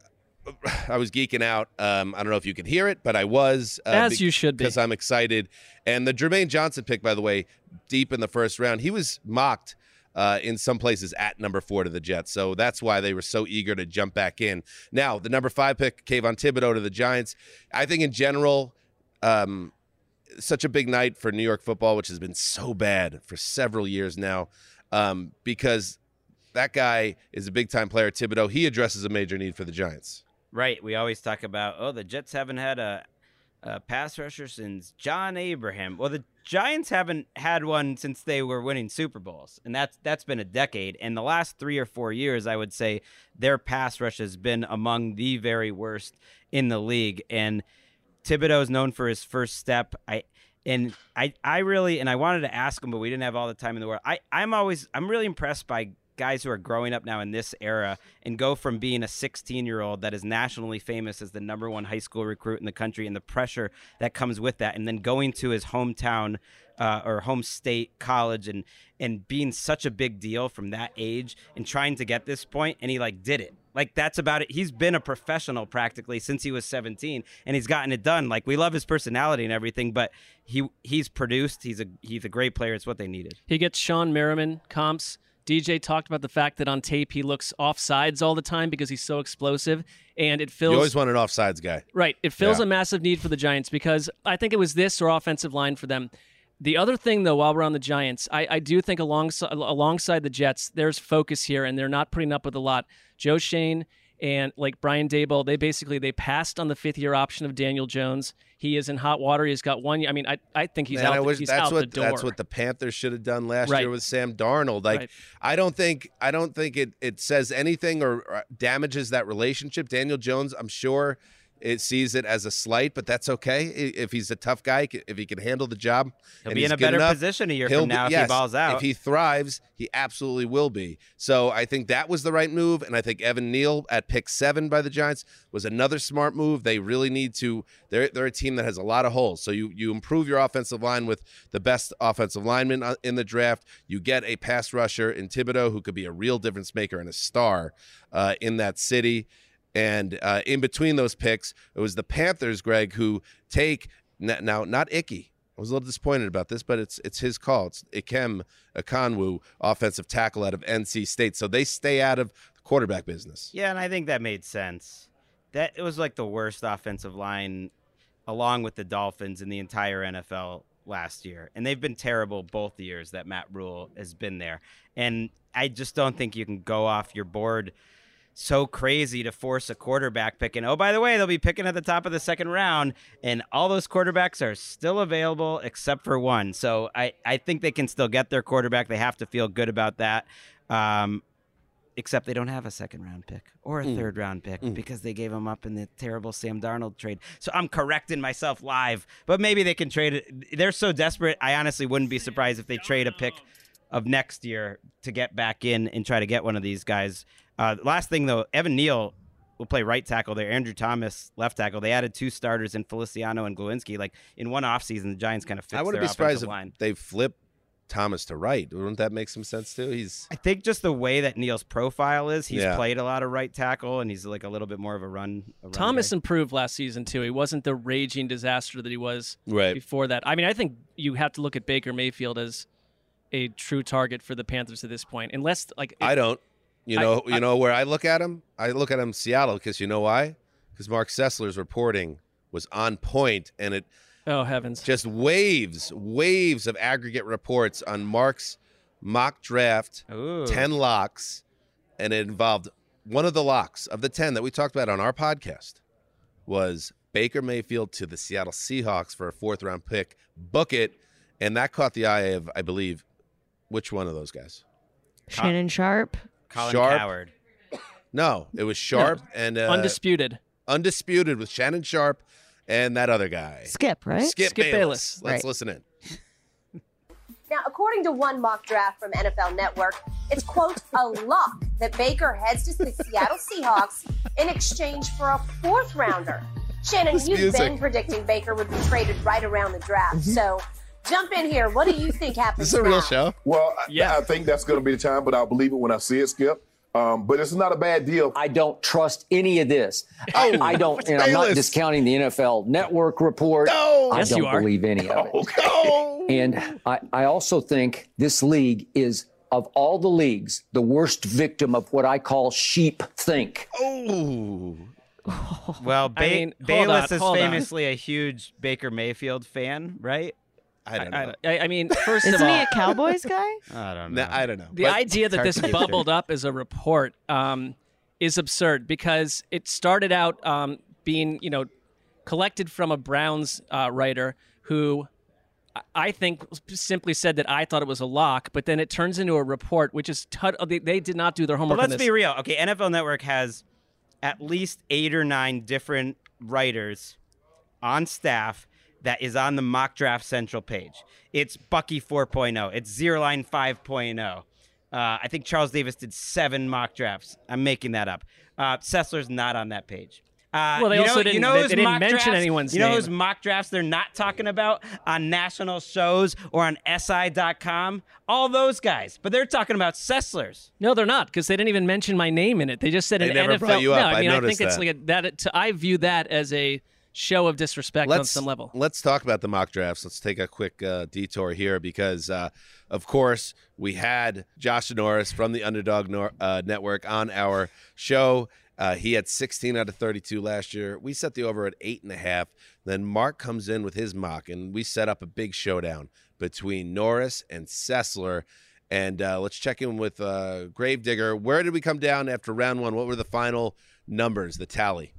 I was geeking out. Um, I don't know if you could hear it, but I was. Uh, As you should be. Because I'm excited. And the Jermaine Johnson pick, by the way, deep in the first round, he was mocked uh, in some places at number four to the Jets. So that's why they were so eager to jump back in. Now, the number five pick, Kayvon Thibodeaux to the Giants. I think in general, um, such a big night for New York football, which has been so bad for several years now, um, because that guy is a big time player, Thibodeaux. He addresses a major need for the Giants. Right. We always talk about, oh, the Jets haven't had a, a pass rusher since John Abraham. Well, the Giants haven't had one since they were winning Super Bowls, and that's that's been a decade. And the last three or four years, I would say their pass rush has been among the very worst in the league. And Thibodeaux is known for his first step. I and I I really and I wanted to ask him, but we didn't have all the time in the world. I I'm always I'm really impressed by guys who are growing up now in this era and go from being a 16 year old that is nationally famous as the number one high school recruit in the country and the pressure that comes with that and then going to his hometown uh, or home state college and and being such a big deal from that age and trying to get this point and he like did it. Like that's about it. He's been a professional practically since he was 17 and he's gotten it done. Like we love his personality and everything but he he's produced. He's a he's a great player. It's what they needed. He gets Shawne Merriman comps. DJ talked about the fact that on tape he looks off sides all the time because he's so explosive, and it feels You fills always want an offsides guy. Right. It fills Yeah. a massive need for the Giants because I think it was this or offensive line for them. The other thing, though, while we're on the Giants, I, I do think alongside, alongside the Jets, there's focus here, and they're not putting up with a lot. Joe Schoen and like Brian Daboll, they basically they passed on the fifth year option of Daniel Jones. He is in hot water. He's got one. year. I mean, I, I think he's Man, out. I the- wish he's that's out what the door. that's what the Panthers should have done last Right. year with Sam Darnold. Like Right. I don't think I don't think it it says anything or, or damages that relationship. Daniel Jones, I'm sure it sees it as a slight, but that's okay if he's a tough guy. If he can handle the job, He'll be in a better enough, position a year be- now if he balls out. If he thrives, he absolutely will be. So I think that was the right move, and I think Evan Neal at pick seven by the Giants was another smart move. They really need to. They're they're a team that has a lot of holes. So you you improve your offensive line with the best offensive lineman uh, in the draft. You get a pass rusher in Thibodeaux who could be a real difference maker and a star uh, in that city. And uh, in between those picks, it was the Panthers, Greg, who take now not Ickey. I was a little disappointed about this, but it's it's his call. It's Ikem Ekwonu, offensive tackle out of NC State. So they stay out of the quarterback business. Yeah, and I think that made sense. That it was like the worst offensive line along with the Dolphins in the entire NFL last year. And they've been terrible both years that Matt Rhule has been there. And I just don't think you can go off your board so crazy to force a quarterback pick. And oh, by the way, they'll be picking at the top of the second round, and all those quarterbacks are still available except for one. So I, I think they can still get their quarterback. They have to feel good about that. Um, except they don't have a second round pick or a Mm. third round pick Mm. because they gave him up in the terrible Sam Darnold trade. So I'm correcting myself live, but maybe they can trade it. They're so desperate. I honestly wouldn't be surprised if they trade a pick of next year to get back in and try to get one of these guys. Uh, last thing though, Evan Neal will play right tackle there. Andrew Thomas left tackle. They added two starters in Feliciano and Glowinski. Like in one offseason, the Giants kind of fixed I wouldn't their be surprised offensive if line. they flip Thomas to right. Wouldn't that make some sense too? He's I think just the way that Neal's profile is, he's Yeah. played a lot of right tackle, and he's like a little bit more of a run. A run Thomas guy. improved last season too. He wasn't the raging disaster that he was Right. before that. I mean, I think you have to look at Baker Mayfield as a true target for the Panthers at this point, unless like I don't. You I- know, I- you know where I look at him. I look at him Seattle because you know why? Because Marc Sessler's reporting was on point, and it Oh heavens! just waves, waves of aggregate reports on Marc's mock draft, Ooh. ten locks, and it involved one of the locks of the ten that we talked about on our podcast was Baker Mayfield to the Seattle Seahawks for a fourth round pick. Book it, and that caught the eye of, I believe, which one of those guys? Shannon Sharpe. Colin Sharpe. Cowherd. No, it was Sharpe and uh, undisputed. undisputed with Shannon Sharpe and that other guy. Skip, right? Skip, Skip Bayless. Bayless. Let's Right. listen in. Now, according to one mock draft from NFL Network, it's quote a lock that Baker heads to the Seattle Seahawks in exchange for a fourth rounder. Shannon, This you've music. been predicting Baker would be traded right around the draft. So jump in here. What do you think happens? This is a real now? show. Well, Yeah. I think that's going to be the time, but I'll believe it when I see it, Skip. Um, but it's not a bad deal. I don't trust any of this. I, I don't, and I'm not discounting the NFL Network report. No. I Yes, you don't are. believe any of it. No. And I, I also think this league is, of all the leagues, the worst victim of what I call sheep think. Oh. Well, ba- I mean, Bayless on, is hold on. famously a huge Baker Mayfield fan, right? I don't know. I, I, I mean, first of all, Isn't all, he a Cowboys guy? I don't No, know. I don't know. the But idea that this bubbled up as a report um, is absurd because it started out um, being, you know, collected from a Browns uh, writer who I- I think simply said that I thought it was a lock, but then it turns into a report, which is tut- they, they did not do their But homework. on let's this. be real. Okay, NFL Network has at least eight or nine different writers on staff that is on the mock draft central page. It's Bucky 4.0. It's Zero Line 5.0. Uh, I think Charles Davis did seven mock drafts. I'm making that up. Uh, Sessler's not on that page. Uh, Well, they you also know, didn't- You know they- they didn't mention drafts- anyone's You know name. whose mock drafts they're not talking about on national shows or on SI.com? All those guys, but they're talking about Sessler's. No, they're not because they didn't even mention my name in it. They just said They an never NFL. brought you no, up. I I mean, I, noticed think it's that. like a, that. To, I view that as a show of disrespect on some level. Let's talk about the mock drafts. Let's take a quick uh, detour here because, uh, of course, we had Josh Norris from the Underdog Nor- uh, Network on our show. Uh, he had 16 out of 32 last year. We set the over at eight and a half. Then Marc comes in with his mock, and we set up a big showdown between Norris and Sessler. And uh, let's check in with uh, Gravedigger. Where did we come down after round one? What were the final numbers, the tally?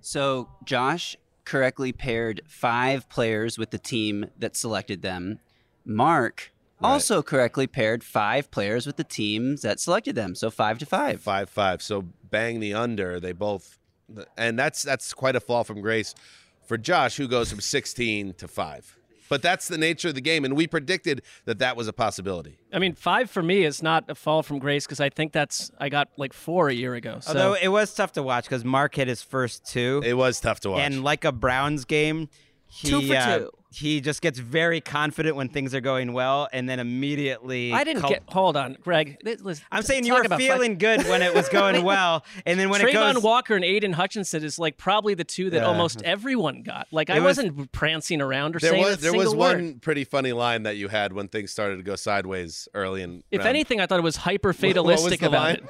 So Josh correctly paired five players with the team that selected them. Marc also correctly paired five players with the teams that selected them. So five to five. Five five. So bang the under. They both, and that's that's quite a fall from grace for Josh, who goes from 16 to five. But that's the nature of the game, and we predicted that that was a possibility. I mean, five for me is not a fall from grace because I think that's I got like four a year ago. So Although it was tough to watch because Marc hit his first two. It was tough to watch. And like a Browns game, he, Two for uh, two. He just gets very confident when things are going well, and then immediately. I didn't cul- get. Hold on, Greg. Th- listen, I'm saying you talk were about fi- feeling good when it was going well, and then when it Travon goes. Walker and Aidan Hutchinson is like probably the two that Yeah. almost everyone got. Like I It was- wasn't prancing around or There saying was a there was single word. one pretty funny line that you had when things started to go sideways early and. If round- anything, I thought it was hyper What- what was fatalistic about line?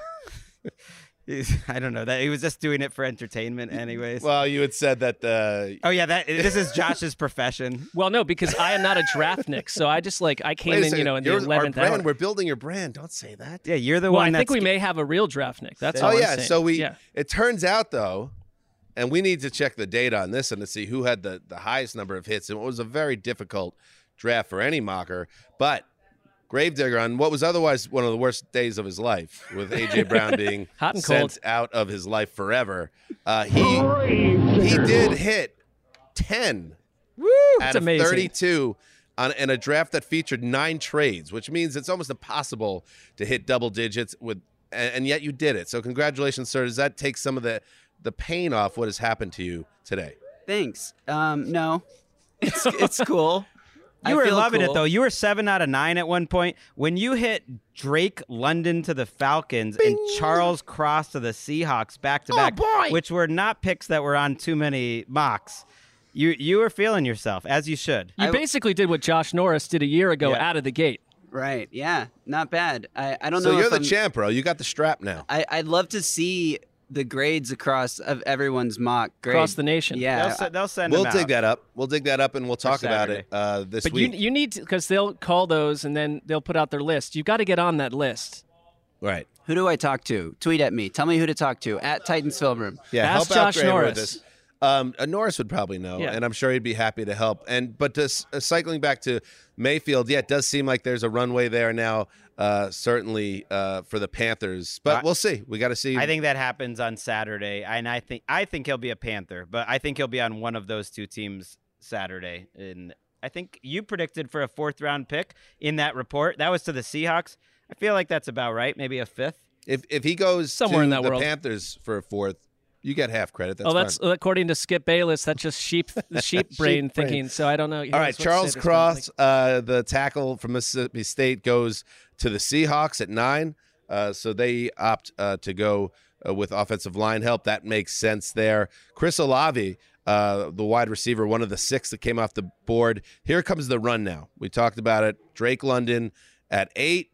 it. I don't know that he was just doing it for entertainment, anyways. Well, you had said that the. oh yeah, that this is Josh's profession. Well, no, because I am not a draftnik, so I just like I came Wait a in, you know, in the you're our eleventh brand. hour. We're building your brand. Don't say that. Yeah, you're the well, one. I think that's we may have a real draftnik. That's oh all I'm yeah. saying. So we. yeah. It turns out though, and we need to check the data on this and to see who had the the highest number of hits. And it was a very difficult draft for any mocker, but. Gravedigger on what was otherwise one of the worst days of his life, with AJ Brown being Hot and sent cold. out of his life forever. Uh, he he did hit ten Woo! out of amazing. 32 on in a draft that featured nine trades, which means it's almost impossible to hit double digits with, and, and yet you did it. So congratulations, sir. Does that take some of the the pain off what has happened to you today? Thanks. Um, no, it's it's cool. I You were feel loving cool. it though. You were seven out of nine at one point. When you hit Drake London to the Falcons and Charles Cross to the Seahawks back to oh, back, which were not picks that were on too many mocks, you you were feeling yourself as you should. You basically did what Josh Norris did a year ago Yeah. out of the gate. Right. Yeah. Not bad. I, I don't so know. you're if the I'm- champ, bro. You got the strap now. I, I'd love to see the grades across of everyone's mock grade. Across the nation. Yeah. They'll, se- they'll send We'll them dig out. that up. We'll dig that up, and we'll talk about it uh, this But you week. you need because they'll call those and then they'll put out their list. You've got to get on that list. right. Who do I talk to? Tweet at me. Tell me who to talk to at Titans Film Room. Yeah, Ask help out Josh Graver with Norris. this. Um, uh, Norris would probably know, Yeah. and I'm sure he'd be happy to help. And but to, uh, cycling back to Mayfield, yeah, it does seem like there's a runway there now. Uh, certainly uh, for the Panthers, but we'll see. We got to see. I think that happens on Saturday, and I think I think he'll be a Panther, but I think he'll be on one of those two teams Saturday. And I think you predicted for a fourth round pick in that report. That was to the Seahawks. I feel like that's about right. Maybe a fifth. if if he goes Somewhere to in that the world. Panthers for a fourth, you get half credit. That's oh, that's fine. according to Skip Bayless. That's just sheep the sheep Sheep brain brain. thinking. So I don't know. All right, what to say Charles at this point. Cross, uh, the tackle from Mississippi State, goes to the Seahawks at nine. Uh, so they opt uh, to go uh, with offensive line help. That makes sense there. Chris Olave, uh, the wide receiver, one of the six that came off the board. Here comes the run now. We talked about it. Drake London at eight.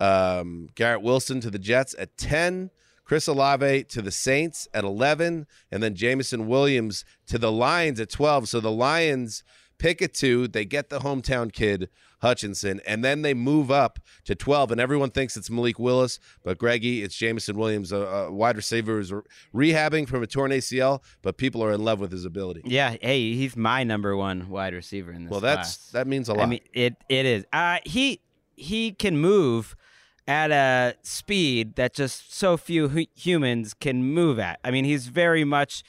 Um, Garrett Wilson to the Jets at 10. Chris Olave to the Saints at 11. And then Jameson Williams to the Lions at 12. So the Lions pick a two. They get the hometown kid, Hutchinson. And then they move up to 12. And everyone thinks it's Malik Willis. But Greggy, it's Jameson Williams, a, a wide receiver who's rehabbing from a torn ACL. But people are in love with his ability. Yeah, hey, he's my number one wide receiver in this. Well, that's class. that means a lot. I mean, it it is. Uh, he he can move at a speed that just so few hu- humans can move at. I mean, he's very much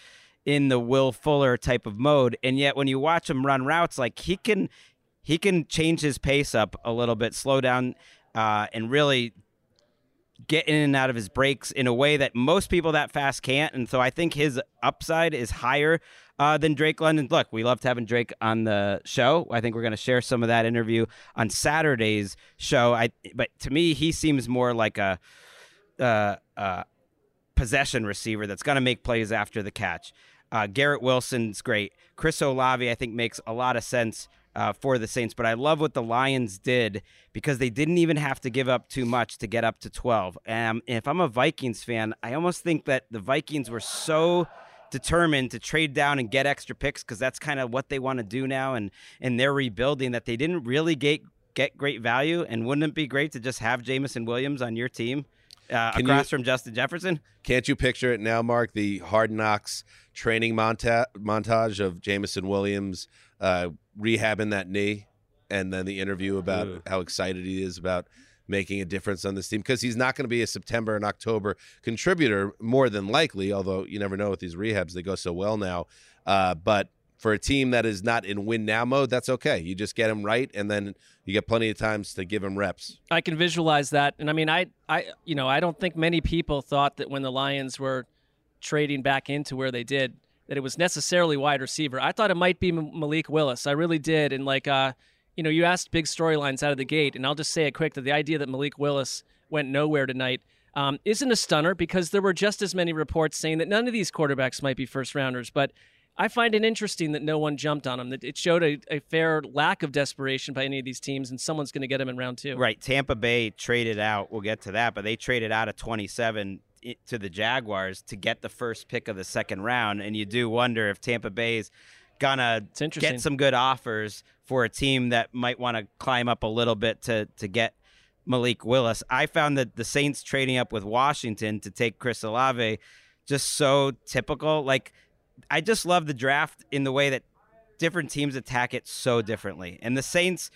in the Will Fuller type of mode, and yet when you watch him run routes, like he can he can change his pace up a little bit, slow down, uh, and really get in and out of his breaks in a way that most people that fast can't. And so I think his upside is higher uh, than Drake London. Look, we loved having Drake on the show. I think we're going to share some of that interview on Saturday's show. I, but to me, he seems more like a uh, uh, possession receiver that's going to make plays after the catch. Uh, Garrett Wilson's great. Chris Olave, I think, makes a lot of sense uh, for the Saints. But I love what the Lions did because they didn't even have to give up too much to get up to 12. Um, and if I'm a Vikings fan, I almost think that the Vikings were so determined to trade down and get extra picks because that's kind of what they want to do now and and they're rebuilding that they didn't really get get great value and wouldn't it be great to just have Jameson Williams on your team uh, across you- from Justin Jefferson? Can't you picture it now, Marc? The Hard Knocks training monta- montage of Jameson Williams uh, rehabbing that knee, and then the interview about Ooh. how excited he is about making a difference on this team because he's not going to be a September and October contributor more than likely. Although you never know with these rehabs; they go so well now. Uh, but for a team that is not in win now mode, that's okay. You just get him right, and then you get plenty of times to give him reps. I can visualize that, and I mean, I, I, you know, I don't think many people thought that when the Lions were trading back into where they did, that it was necessarily wide receiver. I thought it might be Malik Willis. I really did, and like, uh, you know, you asked big storylines out of the gate, and I'll just say it quick that the idea that Malik Willis went nowhere tonight. Um, isn't a stunner because there were just as many reports saying that none of these quarterbacks might be first rounders. But I find it interesting that no one jumped on him. That it showed a, a fair lack of desperation by any of these teams, and someone's going to get him in round two. Right. Tampa Bay traded out. We'll get to that, but they traded out of 27 to the Jaguars to get the first pick of the second round. And you do wonder if Tampa Bay's gonna get some good offers for a team that might want to climb up a little bit to to get Malik Willis. I found that the Saints trading up with Washington to take Chris Olave just so typical. Like I just love the draft in the way that different teams attack it so differently. And the Saints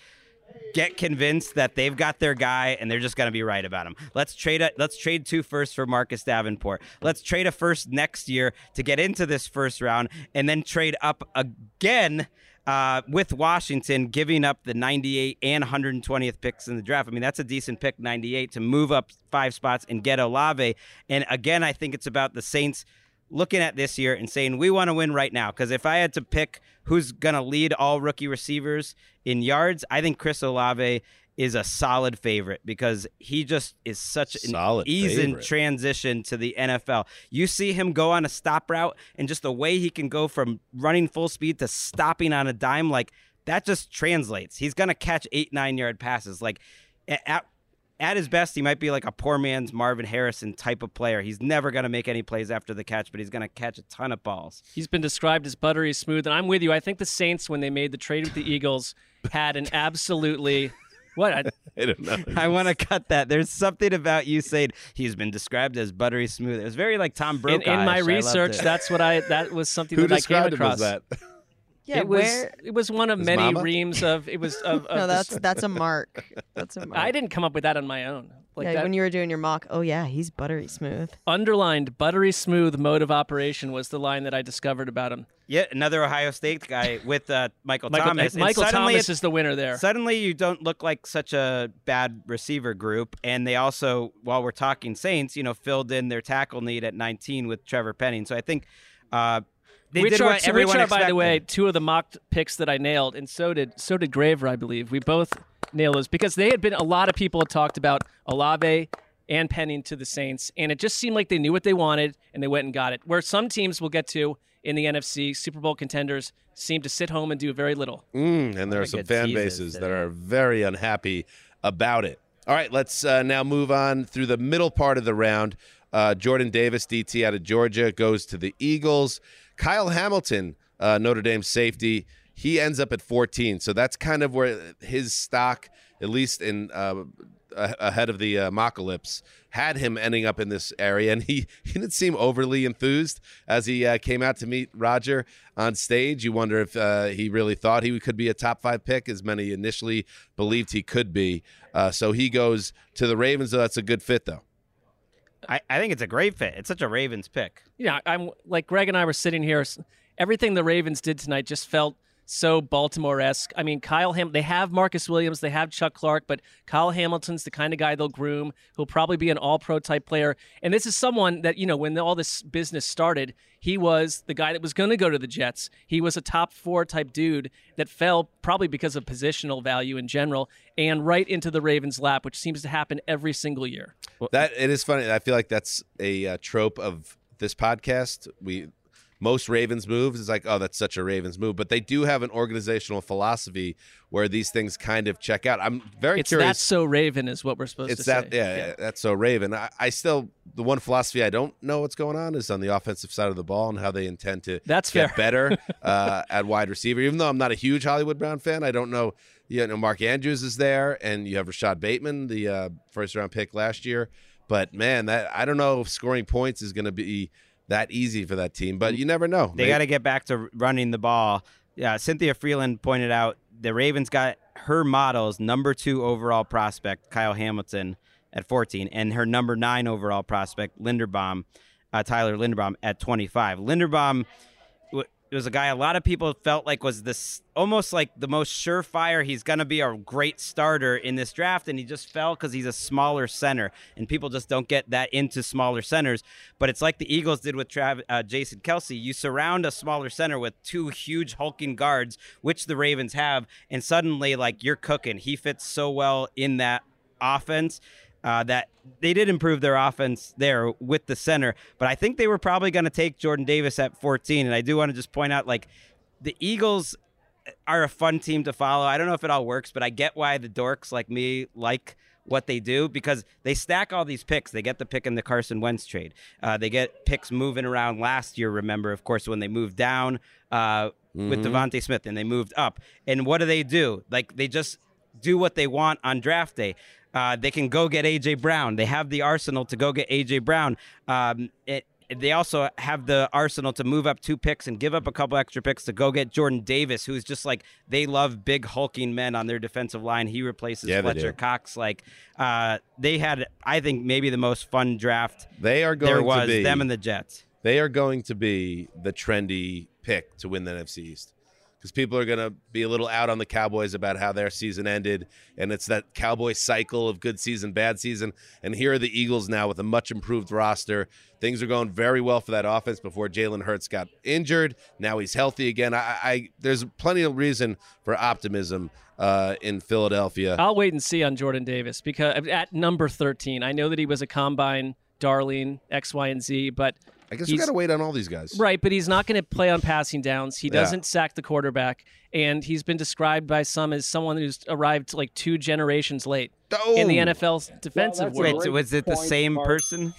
get convinced that they've got their guy and they're just going to be right about him. Let's trade a, let's trade two firsts for Marcus Davenport. Let's trade a first next year to get into this first round and then trade up again uh, with Washington giving up the 98 and 120th picks in the draft. I mean, that's a decent pick, 98, to move up five spots and get Olave. And again, I think it's about the Saints looking at this year and saying we want to win right now because if i had to pick who's going to lead all rookie receivers in yards i think chris olave is a solid favorite because he just is such an Solid ease in transition to the NFL. You see him go on a stop route and just the way he can go from running full speed to stopping on a dime, like that just translates. He's going to catch eight, nine yard passes. Like at, at his best, he might be like a poor man's Marvin Harrison type of player. He's never going to make any plays after the catch, but he's going to catch a ton of balls. He's been described as buttery smooth, and I'm with you. I think the Saints, when they made the trade with the Eagles, had an absolutely what? I, I don't know. I want to cut that. There's something about you saying he's been described as buttery smooth. It was very like Tom Brokaw. in my research, that's what I that was something Who that I came described him across. as that? Yeah, it was where- it was one of His many mama? reams of it was of, of No, the- that's that's a mark. That's a mark. I didn't come up with that on my own. Like yeah, that when you were doing your mock, oh yeah, he's buttery smooth. underlined buttery smooth mode of operation was the line that I discovered about him. Yeah, another Ohio State guy with uh, Michael, Michael- Thomas. Michael Thomas it- is the winner there. Suddenly, you don't look like such a bad receiver group, and they also, while we're talking Saints, you know, filled in their tackle need at 19 with Trevor Penning. So I think uh, they which did are, what everyone which are by the way, two of the mock picks that I nailed, and so did so did Graver, I believe. We both nailed those because they had been a lot of people had talked about Olave and Penning to the Saints, and it just seemed like they knew what they wanted and they went and got it. Where some teams will get to in the NFC, Super Bowl contenders seem to sit home and do very little. Mm, and there are some fan bases that are very unhappy about it. All right, let's uh, now move on through the middle part of the round. Uh, Jordan Davis, DT out of Georgia, goes to the Eagles. Kyle Hamilton, uh, Notre Dame safety, he ends up at 14. So that's kind of where his stock, at least in uh, ahead of the uh, had him ending up in this area. And he, he didn't seem overly enthused as he uh, came out to meet Roger on stage. You wonder if uh, he really thought he could be a top five pick, as many initially believed he could be. Uh, so he goes to the Ravens. So that's a good fit, though. I, I think it's a great fit. It's such a Ravens pick. Yeah, I'm like Greg and I were sitting here. Everything the Ravens did tonight just felt so Baltimore esque. I mean, Kyle Ham. They have Marcus Williams, they have Chuck Clark, but Kyle Hamilton's the kind of guy they'll groom. He'll probably be an All Pro type player. And this is someone that you know when all this business started, he was the guy that was going to go to the Jets. He was a top four type dude that fell probably because of positional value in general, and right into the Ravens' lap, which seems to happen every single year. That it is funny. I feel like that's a uh, trope of this podcast. We most Ravens moves is like, oh, that's such a Ravens move, but they do have an organizational philosophy where these things kind of check out. I'm very It's curious. that's so Raven is what we're supposed it's to that say. yeah, yeah, that's so Raven. I, I still the one philosophy I don't know what's going on is on the offensive side of the ball and how they intend to That's get fair. better uh, at wide receiver. Even though I'm not a huge Hollywood Brown fan, I don't know. You know, Mark Andrews is there, and you have Rashod Bateman, the uh, first round pick last year. But man, that I don't know if scoring points is going to be that easy for that team. But you never know. They got to get back to running the ball. Yeah, Cynthia Frelund pointed out the Ravens got her models number two overall prospect Kyle Hamilton at 14, and her number nine overall prospect Linderbaum, uh, Tyler Linderbaum at 25. Linderbaum w- was a guy a lot of people felt like was this almost like the most surefire. He's going to be a great starter in this draft, and he just fell because he's a smaller center, and people just don't get that into smaller centers. But it's like the Eagles did with Trav- uh, Jason Kelce. You surround a smaller center with two huge hulking guards, which the Ravens have, and suddenly like you're cooking. He fits so well in that offense. Uh, that they did improve their offense there with the center, but I think they were probably going to take Jordan Davis at 14. And I do want to just point out, like, the Eagles are a fun team to follow. I don't know if it all works, but I get why the dorks like me like what they do because they stack all these picks. They get the pick in the Carson Wentz trade. Uh, they get picks moving around last year. Remember, of course, when they moved down uh, with Mhm. DeVonta Smith and they moved up. And what do they do? Like they just do what they want on draft day. Uh, they can go get AJ Brown. They have the arsenal to go get AJ Brown. Um, it, they also have the arsenal to move up two picks and give up a couple extra picks to go get Jordan Davis, who's just like they love big hulking men on their defensive line. He replaces Yeah, Fletcher. Cox. Like uh, they had, I think maybe the most fun draft They are going there to was be them and the Jets. They are going to be the trendy pick to win the NFC East because people are going to be a little out on the Cowboys about how their season ended, and it's that Cowboy cycle of good season, bad season. And here are the Eagles now with a much improved roster. Things are going very well for that offense before Jalen Hurts got injured. Now he's healthy again. I, I there's plenty of reason for optimism uh, in Philadelphia. I'll wait and see on Jordan Davis because at number 13, I know that he was a combine darling, X, Y, and Z, but I guess we got to wait on all these guys. Right, but he's not going to play on passing downs. He doesn't sack the quarterback, and he's been described by some as someone who's arrived like two generations late in the Oh. NFL's defensive Wait, world. so was it the same person?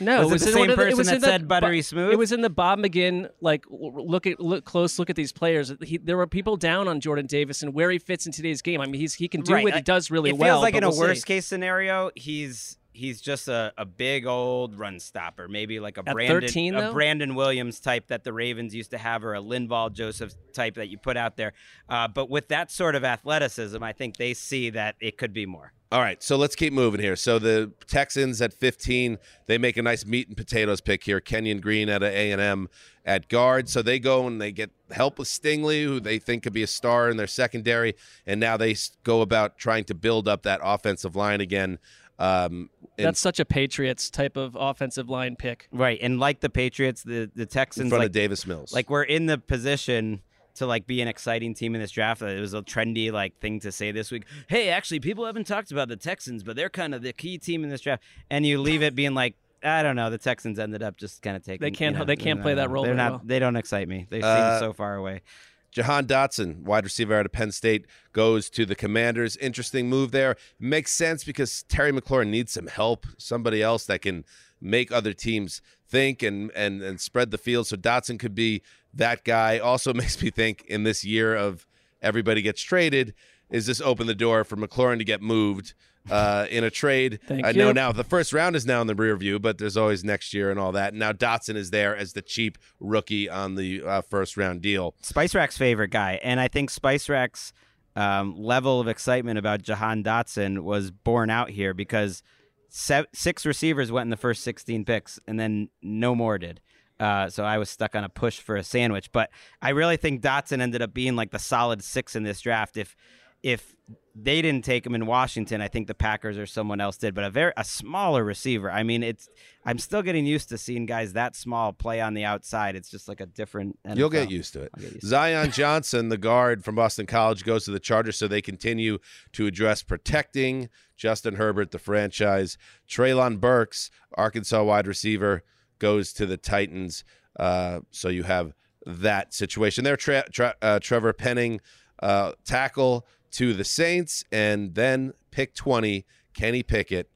No, was it was it the one same of the- it person was that in the said buttery smooth. It was in the Bob McGinn like look at look close look at these players. He, there were people down on Jordan Davis and where he fits in today's game. I mean, he's he can do Right, what I- he does really it well. feels like but in a we'll worst see. case scenario, he's he's just a, a big old run stopper, maybe like a At Brandon 13 a? Brandon Williams type that the Ravens used to have, or a Linval Joseph type that you put out there. Uh, but with that sort of athleticism, I think they see that it could be more. All right, so let's keep moving here. So the Texans at 15, they make a nice meat and potatoes pick here. Kenyon Green at A and M at guard. So they go and they get help with Stingley, who they think could be a star in their secondary, and now they go about trying to build up that offensive line again. Um, and That's such a Patriots type of offensive line pick. Right, and like the Patriots, the the Texans, front of like Davis Mills. like we're in the position to like be an exciting team in this draft. It was a trendy like thing to say this week. Hey, actually, people haven't talked about the Texans, but they're kind of the key team in this draft. And you leave it being like, I don't know. The Texans ended up just kind of taking. They can't- you know, they can't I play don't that role They're not. well. They don't excite me. They seem Uh, so far away. Jahan Dotson, wide receiver out of Penn State, goes to the Commanders. Interesting move there. Makes sense because Terry McLaurin needs some help, somebody else that can make other teams think and and and spread the field. So Dotson could be that guy. Also makes me think in this year of everybody gets traded, is this open the door for McLaurin to get moved uh, in a trade? Thank I know now the first round is now in the rear view, but there's always next year and all that. Now Dotson is there as the cheap rookie on the uh, first round deal. Spice Rack's favorite guy, and I think Spice Rack's um, level of excitement about Jahan Dotson was borne out here because se- six receivers went in the first 16 picks, and then no more did. Uh, so I was stuck on a push for a sandwich. But I really think Dotson ended up being like the solid six in this draft. If if they didn't take him in Washington, I think the Packers or someone else did. But a very a smaller receiver. I mean, it's I'm still getting used to seeing guys that small play on the outside. It's just like a different. NFL. You'll get used to it. Zion Johnson, the guard from Boston College, goes to the Chargers, so they continue to address protecting Justin Herbert, the franchise. Treylon Burks, Arkansas wide receiver, goes to the Titans. Uh, so you have that situation there. Tra- tra- uh, Trevor Penning, uh, tackle to the Saints, and then pick 20, Kenny Pickett,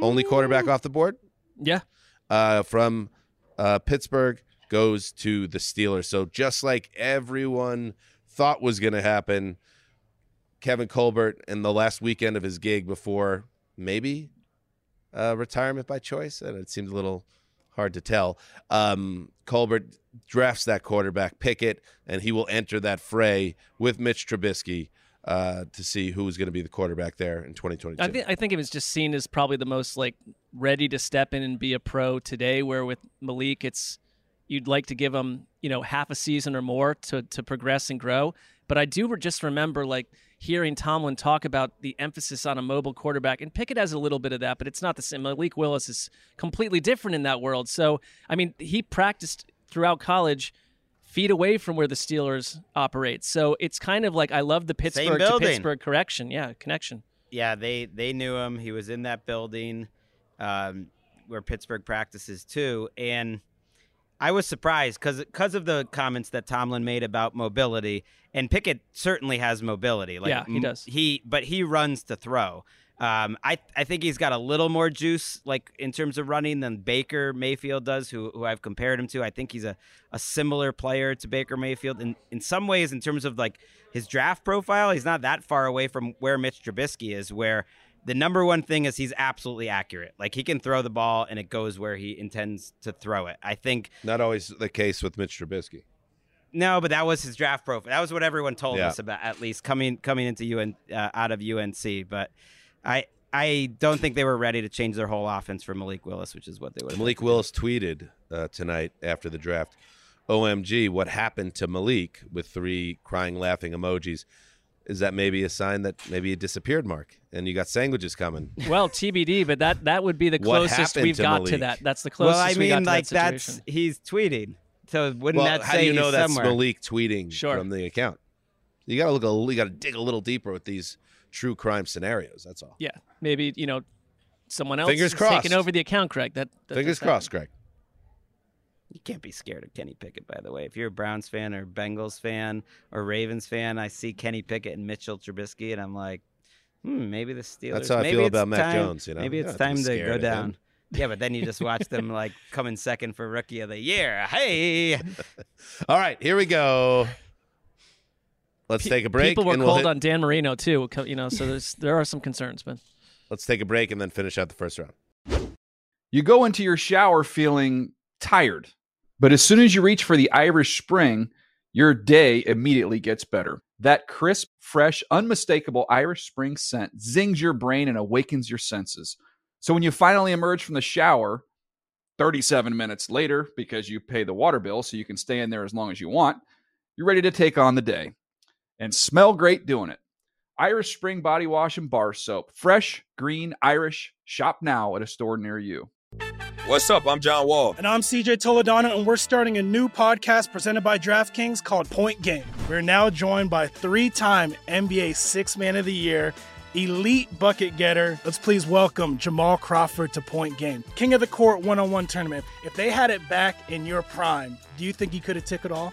only quarterback off the board. Yeah. Uh, from uh, Pittsburgh goes to the Steelers. So just like everyone thought was going to happen, Kevin Colbert in the last weekend of his gig before maybe uh, retirement by choice, and it seemed a little hard to tell. Um, Colbert drafts that quarterback Pickett, and he will enter that fray with Mitch Trubisky uh, to see who's going to be the quarterback there in 2022. I think I think it was just seen as probably the most like ready to step in and be a pro today. Where with Malik, it's you'd like to give him you know half a season or more to to progress and grow. But I do just remember like hearing Tomlin talk about the emphasis on a mobile quarterback, and Pickett has a little bit of that, but it's not the same. Malik Willis is completely different in that world. So I mean, he practiced throughout college feet away from where the Steelers operate. So it's kind of like I love the Pittsburgh to. Pittsburgh correction. Yeah, connection. Yeah, they they knew him. He was in that building um, where Pittsburgh practices too, and I was surprised because because of the comments that Tomlin made about mobility, and Pickett certainly has mobility. Like, Yeah, he does. He but he runs to throw. Um, I I think he's got a little more juice, like in terms of running, than Baker Mayfield does, who who I've compared him to. I think he's a, a similar player to Baker Mayfield in in some ways in terms of like his draft profile. He's not that far away from where Mitch Trubisky is, where the number one thing is he's absolutely accurate. Like he can throw the ball and it goes where he intends to throw it. I think Not always the case with Mitch Trubisky. no, but that was his draft profile. That was what everyone told Yeah. us about, at least coming coming into UN uh, out of UNC. But I I don't think they were ready to change their whole offense for Malik Willis, which is what they would. Malik Willis tweeted uh, tonight after the draft, "OMG, what happened to Malik?" with three crying, laughing emojis. Is that maybe a sign that maybe he disappeared, Marc, and you got sandwiches coming? Well, TBD, but that that would be the closest we've to got to that. That's the closest Well, I we got mean, like that that's he's tweeting. So wouldn't well, that how say do you know he's that's somewhere? Malik tweeting Sure. from the account? You got to look. A, you got to dig a little deeper with these true crime scenarios. That's all. Yeah, maybe you know someone else Fingers is crossed. taking over the account, Greg. That, that Fingers does crossed, Greg. You can't be scared of Kenny Pickett, by the way. If you're a Browns fan or Bengals fan or Ravens fan, I see Kenny Pickett and Mitchell Trubisky, and I'm like, hmm, maybe the Steelers. That's how I maybe feel about Mac time- Jones, you know? maybe it's don't have to time to go down. Yeah, but then you just watch them like come in second for Rookie of the Year. Hey, All right, here we go. Let's take a break. People were and we'll cold hit- on Dan Marino too. You know, so there's there are some concerns, but Let's take a break and then finish out the first round. You go into your shower feeling tired, but as soon as you reach for the Irish Spring, your day immediately gets better. That crisp, fresh, unmistakable Irish Spring scent zings your brain and awakens your senses. So when you finally emerge from the shower, 37 minutes later, because you pay the water bill so you can stay in there as long as you want, you're ready to take on the day and smell great doing it. Irish Spring Body Wash and Bar Soap. Fresh, green, Irish. Shop now at a store near you. What's up? I'm John Wall. And I'm CJ Toledano, and we're starting a new podcast presented by DraftKings called Point Game. We're now joined by three time NBA Six Man of the Year, elite bucket getter. Let's please welcome Jamal Crawford to Point Game. King of the Court one on one tournament. If they had it back in your prime, do you think he could have took it all?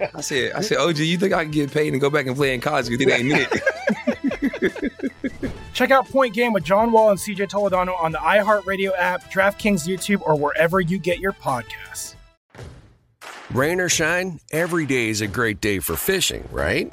I said, I said, OG, you think I can get paid and go back and play in college? You think they ain't it? Check out Point Game with John Wall and CJ Toledano on the iHeartRadio app, DraftKings YouTube, or wherever you get your podcasts. Rain or shine, every day is a great day for fishing, right?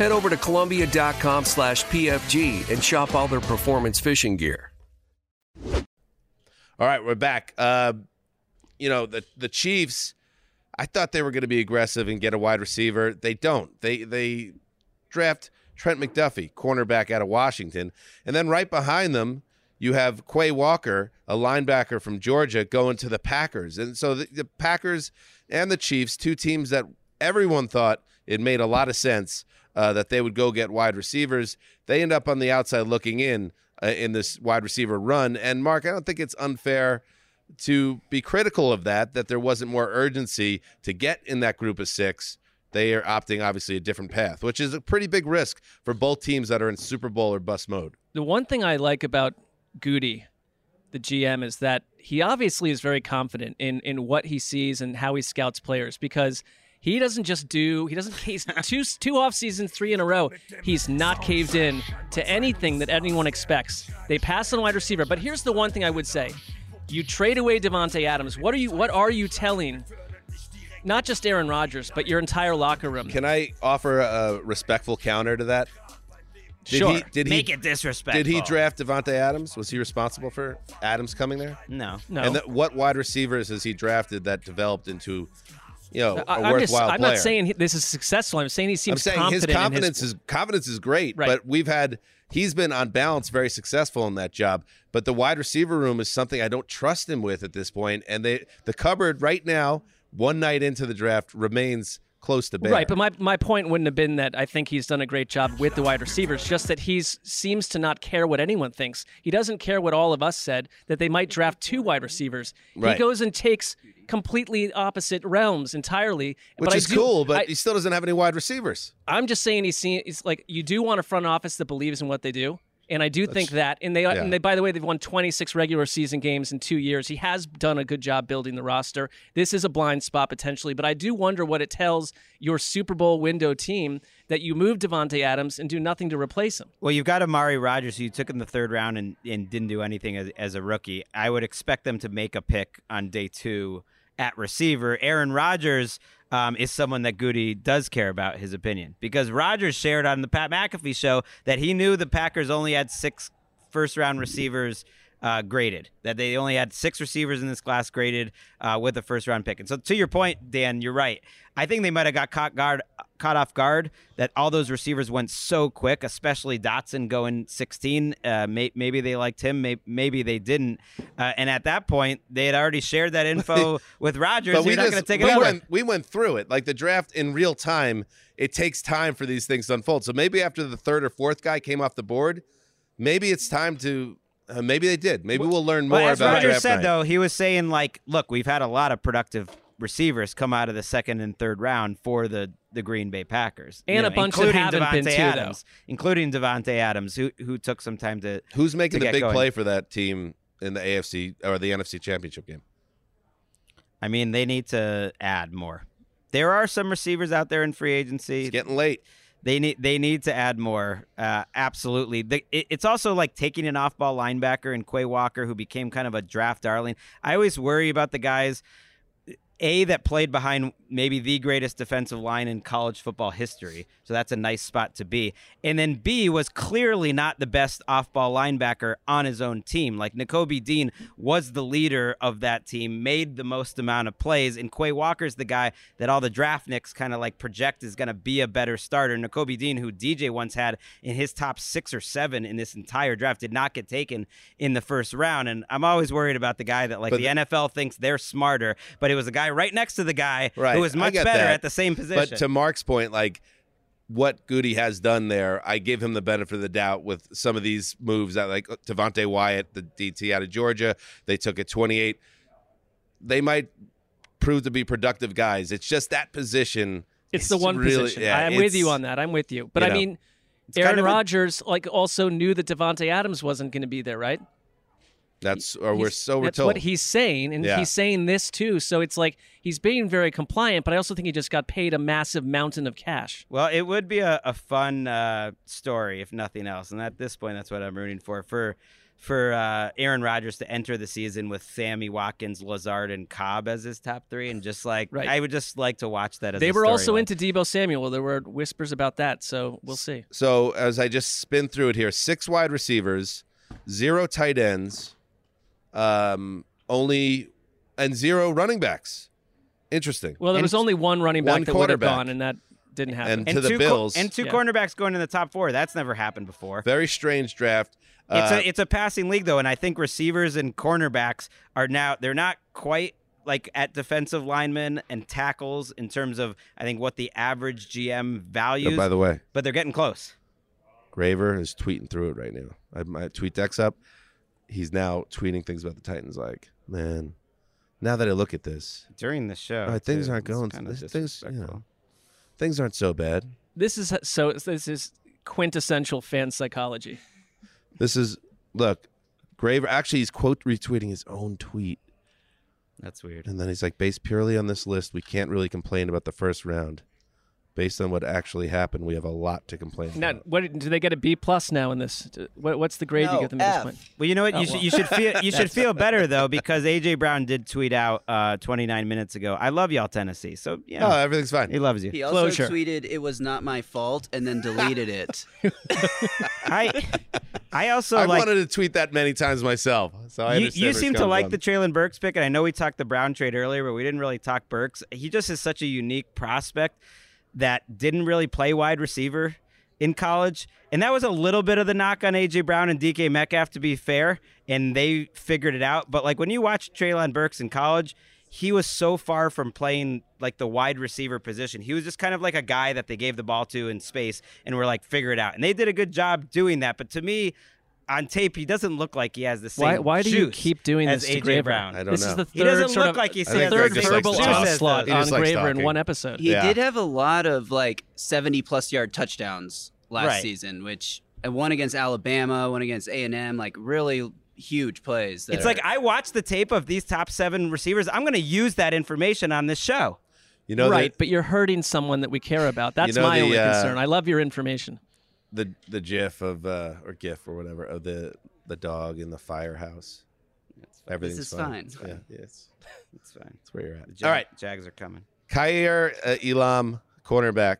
head over to Columbia.com slash PFG and shop all their performance fishing gear. All right, we're back. Uh, you know the the Chiefs. I thought they were going to be aggressive and get a wide receiver. They don't. They they draft Trent McDuffie, cornerback out of Washington, and then right behind them you have Quay Walker, a linebacker from Georgia, going to the Packers. And so the, the Packers and the Chiefs, two teams that everyone thought it made a lot of sense uh, that they would go get wide receivers. They end up on the outside looking in uh, in this wide receiver run. And Marc, I don't think it's unfair to be critical of that, that there wasn't more urgency to get in that group of six. They are opting obviously a different path, which is a pretty big risk for both teams that are in Super Bowl or bust mode. The one thing I like about Gutey, the GM, is that he obviously is very confident in in what he sees and how he scouts players because he doesn't just do he doesn't he's two two off seasons three in a row he's not caved in to anything that anyone expects they pass on wide receiver but here's the one thing i would say you trade away Davante Adams. What are you what are you telling not just Aaron Rodgers, but your entire locker room? Can I offer a respectful counter to that? Did Sure. He, did Make he, it disrespectful. Did he draft Davante Adams? Was he responsible for Adams coming there? No. No. And that, what wide receivers has he drafted that developed into, you know, a I, am worthwhile just, I'm player? not saying he- this is successful. I'm saying he seems. I'm saying his confident in confidence is confidence is great, Right. but we've had he's been on balance very successful in that job. But the wide receiver room is something I don't trust him with at this point, and they the cupboard right now, one night into the draft, remains close to bare. Right, but my, my point wouldn't have been that I think he's done a great job with the wide receivers, just that he seems to not care what anyone thinks. He doesn't care what all of us said, that they might draft two wide receivers. Right. He goes and takes completely opposite realms entirely. which but is do- cool, but I- he still doesn't have any wide receivers. I'm just saying he's seen. It's like you do want a front office that believes in what they do, and I do think that. And they, uh, yeah. and they, by the way, they've won 26 regular season games in two years. He has done a good job building the roster. This is a blind spot potentially, but I do wonder what it tells your Super Bowl window team that you move Davante Adams and do nothing to replace him. Well, you've got Amari Rodgers, who you took in the third round and, and didn't do anything as, as a rookie. I would expect them to make a pick on day two at receiver. Aaron Rodgers um, is someone that Gutey does care about his opinion because Rodgers shared on the Pat McAfee show that he knew the Packers only had six first round receivers uh, graded, that they only had six receivers in this class graded uh, with a first round pick. And so, to your point, Dan, you're right. I think they might have got caught guard caught off guard that all those receivers went so quick, especially Dotson going 16. Uh, may, maybe they liked him, may, maybe they didn't. Uh, and at that point, they had already shared that info with Rodgers. But we not just going to take we went we went through it like the draft in real time. It takes time for these things to unfold. So maybe after the third or fourth guy came off the board, maybe it's time to. Uh, maybe they did. Maybe we'll learn more Well, as about Rodgers draft said, night. though, he was saying like, look, we've had a lot of productive receivers come out of the second and third round for the the Green Bay Packers, And You a bunch that including haven't been Davante too, though. Adams, including Davante Adams, who who took some time to Who's making to the get big going. play for that team in the AFC or the NFC Championship game? I mean, they need to add more. There are some receivers out there in free agency. It's getting late. They need they need to add more. Uh, absolutely. The, it, it's also like taking an off ball linebacker and Quay Walker, who became kind of a draft darling. I always worry about the guys. a that played behind maybe the greatest defensive line in college football history. So that's a nice spot to be. And then B was clearly not the best off-ball linebacker on his own team. Like Nakobe Dean was the leader of that team, made the most amount of plays, and Quay Walker's the guy that all the draft nicks kind of like project is going to be a better starter. Nakobe Dean, who DJ once had in his top six or seven in this entire draft, did not get taken in the first round. And I'm always worried about the guy that like But the- NFL thinks they're smarter, but it was a guy right next to the guy Right. who was much better that. at the same position. But to Marc's point, like what Gutey has done there, I give him the benefit of the doubt with some of these moves that like Devonte Wyatt, the DT out of Georgia, they took at 28. They might prove to be productive guys. It's just that position. It's the one really- position. yeah, I'm with you on that. I'm with you. But you I know, mean, kind Aaron of a- Rodgers like also knew that Davante Adams wasn't going to be there, right? That's or we're so we're that's told. what he's saying, and Yeah. he's saying this too. So it's like he's being very compliant, but I also think he just got paid a massive mountain of cash. Well, it would be a, a fun uh, story if nothing else, and at this point, that's what I'm rooting for for for uh, Aaron Rodgers to enter the season with Sammy Watkins, Lazard, and Cobb as his top three, and just like Right. I would just like to watch that. as They a were also storyline. into Deebo Samuel. There were whispers about that, so we'll see. So as I just spin through it here, six wide receivers, zero tight ends, um, only and zero running backs. Interesting. Well, there was only one running back one that would have gone, and that didn't happen. And to the two Bills. and two Yeah. cornerbacks going in the top four. That's never happened before. Very strange draft. It's Uh, a it's a passing league though, and I think receivers and cornerbacks are now they're not quite like at defensive linemen and tackles in terms of I think what the average GM values. Oh, by the way, but they're getting close. Graver is tweeting through it right now. I my tweet deck's up. He's now tweeting things about the Titans. Like, man, now that I look at this, during the show, uh, things too. aren't going. kinda Things, things, you know, things aren't so bad. This is so. This is quintessential fan psychology. This is look, Graver. Actually, he's quote retweeting his own tweet. That's weird. And then he's like, based purely on this list, we can't really complain about the first round. Based on what actually happened, we have a lot to complain Now, about. what do they get a B plus now in this? What, what's the grade you give them at this point? Well, you know what? You, Oh, should, you should feel you should feel better though because AJ Brown did tweet out uh, 29 minutes ago. I love y'all, Tennessee. So yeah, Oh, everything's fine. He loves you. He also Closure. tweeted it was not my fault and then deleted it. I I also I like wanted to tweet that many times myself. So I you, you seem to like from. the Treylon Burks pick, and I know we talked the Brown trade earlier, but we didn't really talk Burks. He just is such a unique prospect that didn't really play wide receiver in college, and that was a little bit of the knock on AJ Brown and DK Metcalf, to be fair, and they figured it out. But like when you watch Treylon Burks in college. He was so far from playing like the wide receiver position. He was just kind of like a guy that they gave the ball to in space and were like, figure it out. And they did a good job doing that. But to me, on tape, he doesn't look like he has the same. Why, why do you keep doing as this to AJ Graver? Brown. I don't this know. is the third He doesn't sort look of, like he's I says third Greg verbal to talk. onslaught on just likes Graver in one episode. He Yeah. did have a lot of like 70 plus yard touchdowns last Right. season, which one against Alabama, one against A&M, like really huge plays. It's are- like I watched the tape of these top seven receivers. I'm going to use that information on this show. You know, right, the, but you're hurting someone that we care about. That's know my the, only uh, concern. I love your information. The the GIF of uh, or GIF or whatever of the the dog in the firehouse. Everything's is fine. fine. It's Yeah, fine. yeah, it's, It's fine. it's where you're at. Jag- All right, Jags are coming. Kaiir uh, Elam, cornerback,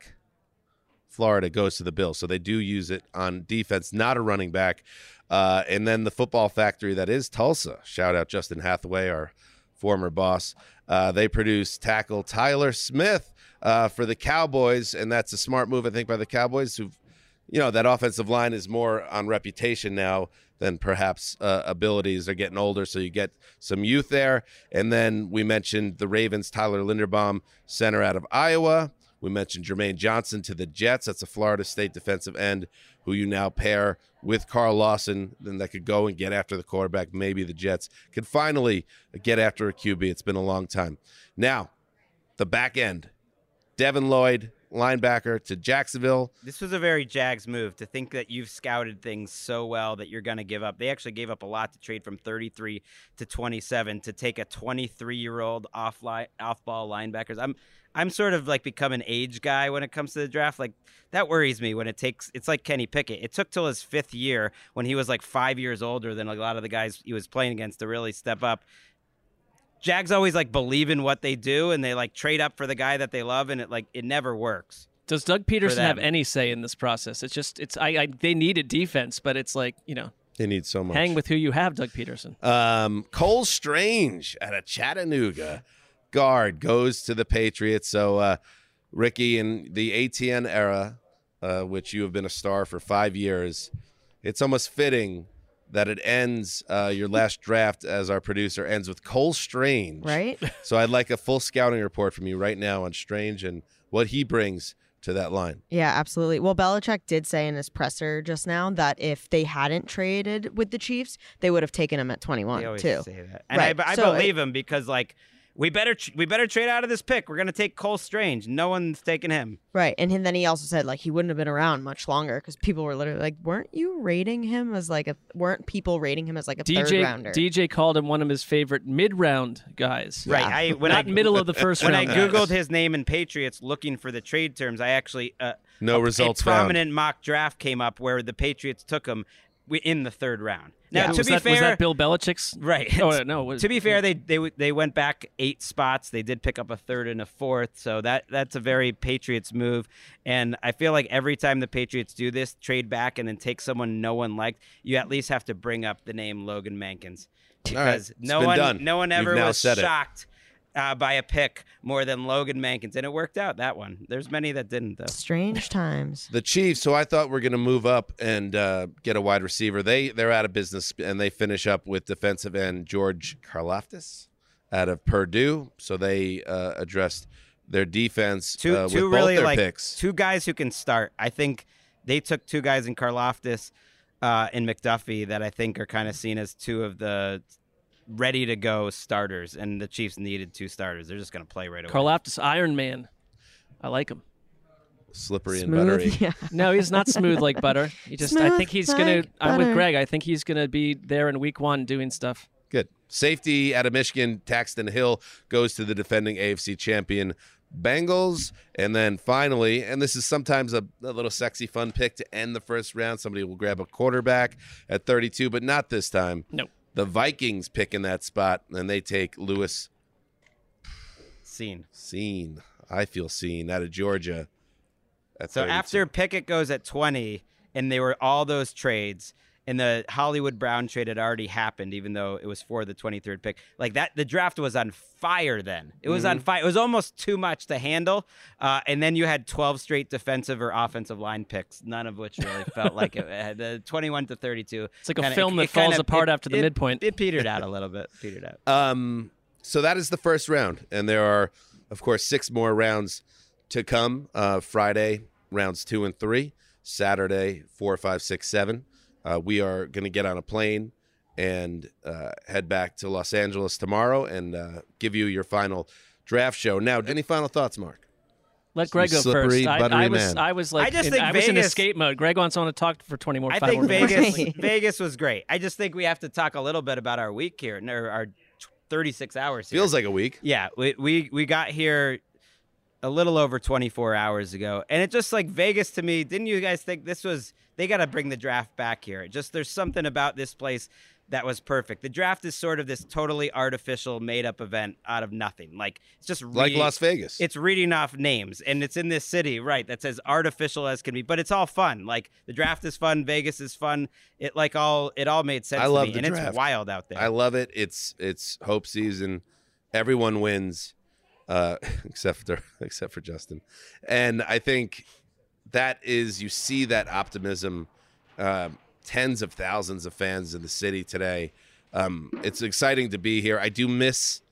Florida goes to the Bills, so they do use it on defense, not a running back. Uh, and then the football factory that is Tulsa. Shout out Justin Hathaway, our former boss. Uh, they produce tackle Tyler Smith uh, for the Cowboys, and that's a smart move, I think, by the Cowboys. Who, you know, that offensive line is more on reputation now than perhaps uh, abilities. They're getting older, so you get some youth there. And then we mentioned the Ravens, Tyler Linderbaum, center out of Iowa. We mentioned Jermaine Johnson to the Jets. That's a Florida State defensive end who you now pair with Carl Lawson. Then that could go and get after the quarterback. Maybe the Jets could finally get after a QB. It's been a long time. Now, the back end. Devin Lloyd, linebacker to Jacksonville. This was a very Jags move to think that you've scouted things so well that you're going to give up. They actually gave up a lot to trade from 33 to 27 to take a 23 year old off li- off ball linebackers. I'm I'm sort of like become an age guy when it comes to the draft. Like that worries me when it takes. It's like Kenny Pickett. It took till his fifth year when he was like five years older than a lot of the guys he was playing against to really step up. Jags always like believe in what they do and they like trade up for the guy that they love and it like it never works. Does Doug Pederson have any say in this process? It's just it's I, I they needed defense, but it's like you know They need so much. hang with who you have, Doug Pederson. Um, Cole Strange out of Chattanooga, guard goes to the Patriots. So, uh, Ricky, in the ATN era, uh, which you have been a star for five years, it's almost fitting that it ends. Uh, your last draft as our producer ends with Cole Strange, Right? So, I'd like a full scouting report from you right now on Strange and what he brings to that line. Yeah, absolutely. Well, Belichick did say in his presser just now that if they hadn't traded with the Chiefs, they would have taken him at 21 They always too. say that. And Right. I, I So believe him because like we better tr- we better trade out of this pick. We're gonna take Cole Strange. No one's taking him. Right. And then he also said like he wouldn't have been around much longer because people were literally like, weren't you rating him as like a weren't people rating him as like a third DJ rounder? DJ called him one of his favorite mid round guys. Right. I when not I middle of the first when round. I guys. googled his name in Patriots looking for the trade terms, I actually uh, No a, results A found. prominent mock draft came up where the Patriots took him in the third round. Now, Yeah. to was be that, fair, was that Bill Belichick's Right. Oh no, was- to be fair, they they they went back eight spots. They did pick up a third and a fourth, so that that's a very Patriots move. And I feel like every time the Patriots do this, trade back and then take someone no one liked, you at least have to bring up the name Logan Mankins All right. because It's no one done. no one ever was said it. shocked. Uh, by a pick more than Logan Mankins, and it worked out that one. There's many that didn't though. Strange times. The Chiefs, who I thought were going to move up and uh, get a wide receiver, they they're out of business and they finish up with defensive end George Karlaftis out of Purdue. So they uh, addressed their defense two uh, with two both really their like picks. two guys who can start. I think they took two guys in Karlaftis uh, and McDuffie that I think are kind of seen as two of the ready to go starters, and the Chiefs needed two starters. They're just going to play right away. Karlaftis Iron Man. I like him. Slippery and Smooth, buttery. yeah. No, he's not smooth like butter. He just I think he's gonna I'm with. Greg. I think he's gonna be there in week one doing stuff. Good. Safety out of Michigan, Daxton Hill goes to the defending AFC champion Bengals. And then finally, and this is sometimes a, a little sexy fun pick to end the first round. Somebody will grab a quarterback at 32, but not this time. No. The Vikings pick in that spot, and they take Lewis Cine. Seen. I feel seen out of Georgia. At So 32. after Pickett goes at 20, and they were all those trades, and the Hollywood Brown trade had already happened, even though it was for the 23rd pick. Like that, the draft was on fire then. It was on Mhm. fire. It was almost too much to handle. Uh, and then you had 12 straight defensive or offensive line picks, none of which really felt like it. It had the 21 to 32. It's like a kinda- film it- that it kinda- falls apart it- after the it- midpoint. It petered out a little bit. Petered out. Um, so that is the first round, and there are, of course, six more rounds to come. Uh, Friday, rounds two and three. Saturday, four, five, six, seven. Uh, we are going to get on a plane and uh, head back to Los Angeles tomorrow and uh, give you your final draft show. Now, any final thoughts, Marc? Let Greg You go slippery, first. I, I was man. I was like I just in, think I was in Vegas- escape mode. Greg wants on to talk for twenty more. I think more minutes. Vegas Vegas was great. I just think we have to talk a little bit about our week here, or our 36 hours. Here. Feels like a week. Yeah, we, we we got here a little over 24 hours ago, and it just like Vegas to me. Didn't you guys think this was? They got to bring the draft back here. It just there's something about this place that was perfect. The draft is sort of this totally artificial, made up event out of nothing. Like it's just Like reading- Las Vegas. It's reading off names, and it's in this city, right? That's as artificial as can be, but it's all fun. Like the draft is fun, Vegas is fun. It like all it all made sense. I to love me, the and draft. it's wild out there. I love it. It's it's hope season. Everyone wins, uh, except for except for Justin. And I think that is you see that optimism. Um, tens of thousands of fans in the city today. Um, it's exciting to be here. I do miss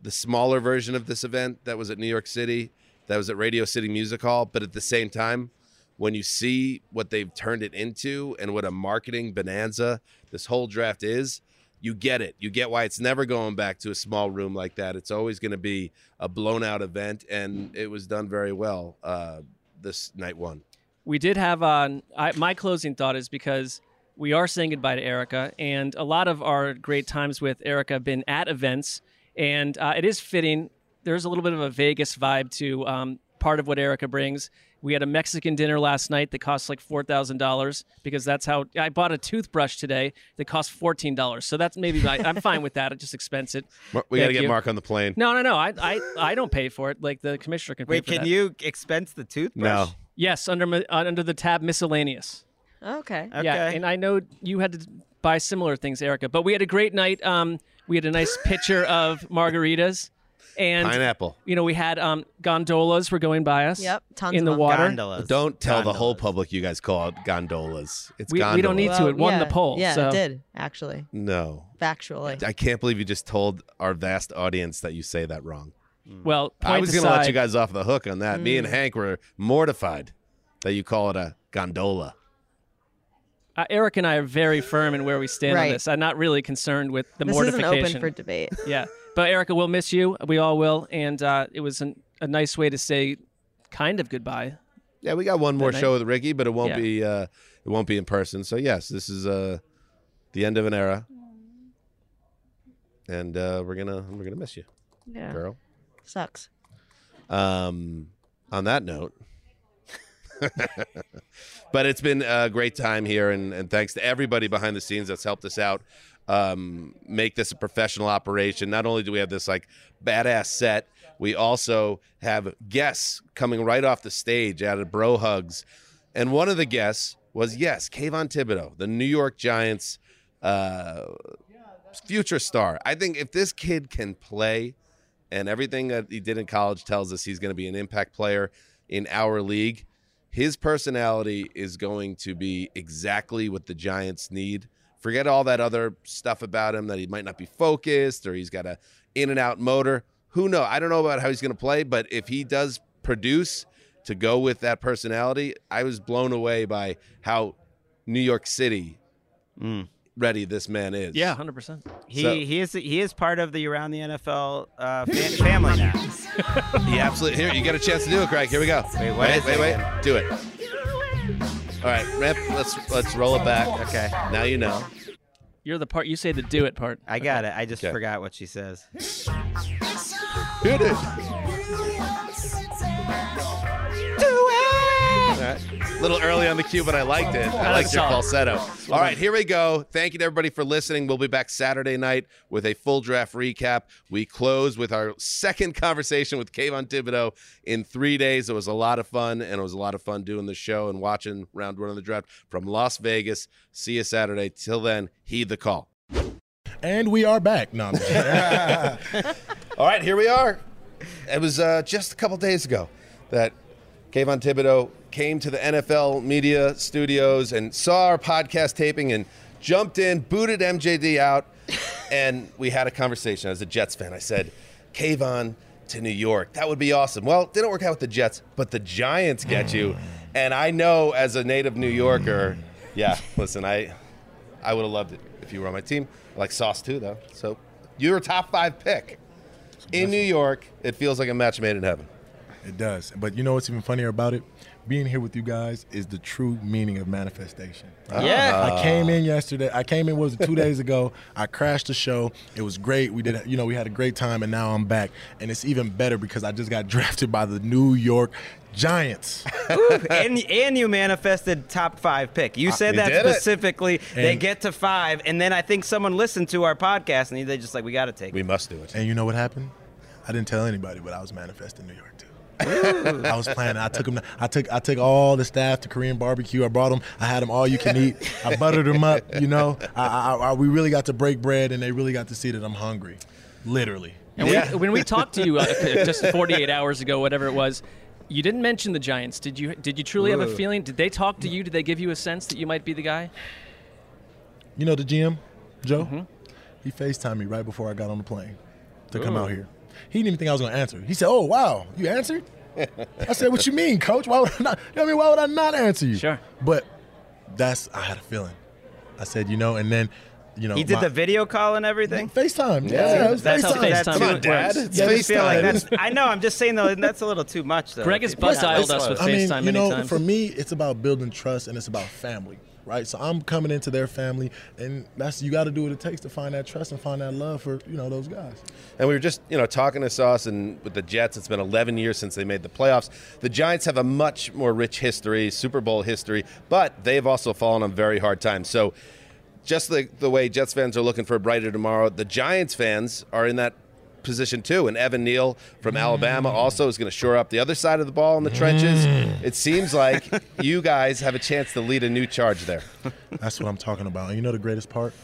the smaller version of this event that was at New York City, that was at Radio City Music Hall. But at the same time, when you see what they've turned it into and what a marketing bonanza this whole draft is, you get it. You get why it's never going back to a small room like that. It's always going to be a blown out event, and it was done very well uh, this night one. we did have on I, my closing thought is because we are saying goodbye to Erica, and a lot of our great times with Erica have been at events, and uh, it is fitting. There's a little bit of a Vegas vibe to um, part of what Erica brings, We had a Mexican dinner last night that cost like four thousand dollars because that's how I bought a toothbrush today that cost fourteen dollars. So that's maybe my, I'm fine with that. I just expense it. Mar- we got to get you. Marc on the plane. No, no, no. I, I, I don't pay for it. Like the commissioner can pay Wait, for can that. you expense the toothbrush? No. Yes, under uh, under the tab miscellaneous. Okay. Yeah, and I know you had to buy similar things, Erica. But we had a great night. Um, we had a nice pitcher of margaritas, and Pineapple. You know, we had um gondolas were going by us. Yep, tons in of the them. water. Don't tell the whole public you guys call it gondolas. It's We- we don't need to. It won the poll, Yeah, so- it did actually. No. Factually. I can't believe you just told our vast audience that you say that wrong. Well, I was going to let you guys off the hook on that. Me and Mm. Hank were mortified that you call it a gondola. Uh, Eric and I are very firm in where we stand on Right. this. I'm not really concerned with the This isn't mortification. open for debate. yeah, but Erica, we'll miss you. We all will, and uh, it was an, a nice way to say kind of goodbye. Yeah, we got one more That show with Ricky, but it won't Yeah. be uh, it won't be in person. So yes, this is uh, the end of an era, and uh, we're gonna we're gonna miss you, Yeah. girl. Sucks. Um, on that note, but it's been a great time here, and, and thanks to everybody behind the scenes that's helped us out um, make this a professional operation. Not only do we have this like badass set, we also have guests coming right off the stage out of Bro Hugs, and one of the guests was yes, Kayvon Thibodeaux, the New York Giants. Uh, future star. I think if this kid can play and everything that he did in college tells us he's going to be an impact player in our league, his personality is going to be exactly what the Giants need. Forget all that other stuff about him that he might not be focused or he's got a in and out motor. Who knows? I don't know about how he's going to play, but if he does produce to go with that personality, I was blown away by how New York City ready this man is. Yeah, hundred percent. He So- he is he is part of the around the NFL uh, fa- family now. He absolutely. Here, you got a chance to do it, Greg. Here we go. Wait, wait wait, wait, wait. Do it. All right, ramp. Let's let's roll it back. Okay. Now you know. You're the part. You say the do it part. I got it. I just Okay. forgot what she says. Hit it. A little early on the cue, but I liked it. I liked your falsetto. All right, here we go. Thank you to everybody for listening. We'll be back Saturday night with a full draft recap. We close with our second conversation with Kayvon Thibodeaux in three days. It was a lot of fun, and it was a lot of fun doing the show and watching round one of the draft from Las Vegas. See you Saturday. Till then, heed the call. And we are back. No, I'm All right, here we are. It was uh, just a couple days ago that Kayvon Thibodeaux came to the NFL media studios and saw our podcast taping and jumped in, booted MJD out, and we had a conversation. As a Jets fan, I said, Kayvon to New York. That would be awesome. Well, it didn't work out with the Jets, but the Giants get you. And I know as a native New Yorker, yeah, listen, I I would have loved it if you were on my team. I like Sauce too, though. So you're a top five pick in New York. It feels like a match made in heaven. It does. But you know what's even funnier about it? Being here with you guys is the true meaning of manifestation. Yeah. I came in yesterday. I came in was it two days ago. I crashed the show. It was great. We did you know, we had a great time and now I'm back. And it's even better because I just got drafted by the New York Giants. Ooh, and and you manifested top five pick. You Uh, said you that specifically. they get to five, and then I think someone listened to our podcast, and they just like, we got to take. It. We must do it. And you know what happened? I didn't tell anybody, but I was manifesting New York. I was planning. I took them. I took. I took all the staff to Korean barbecue. I brought them. I had them all you can eat. I buttered them up. You know. I, I, I, we really got to break bread, and they really got to see that I'm hungry, literally. And we, when we talked to you uh, just 48 hours ago, whatever it was, you didn't mention the Giants. Did you? Did you truly have a feeling? Did they talk to you? Did they give you a sense that you might be the guy? You know the GM, Joe. Mm-hmm. He Facetimed me right before I got on the plane to come out here. He didn't even think I was going to answer. He said, "Oh wow, you answered." I said, "What you mean, Coach? Why would I not? I mean, why would I not answer you?" Sure. But that's I had a feeling. I said, you know, and then, you know, he did my- the video call and everything. FaceTime. Yeah, it was that's FaceTime. how FaceTime Come on, works. Dad. I It's just feel like FaceTime. that's. I know. I'm just saying though. That's a little too much though. Greg has If buzz you- dialed us with I mean, FaceTime you many know, times. for me, it's about building trust and it's about family. Right? So I'm coming into their family, and that's you got to do what it takes to find that trust and find that love for you know those guys. And we were just, you know, talking to Sauce and with the Jets. It's been 11 years since they made the playoffs. The Giants have a much more rich history, Super Bowl history, but they've also fallen on very hard times. So, just the the way Jets fans are looking for a brighter tomorrow, the Giants fans are in that position too. And Evan Neal from mm. Alabama also is going to shore up the other side of the ball in the trenches. Mm. It seems like you guys have a chance to lead a new charge there. That's what I'm talking about. And you know the greatest part?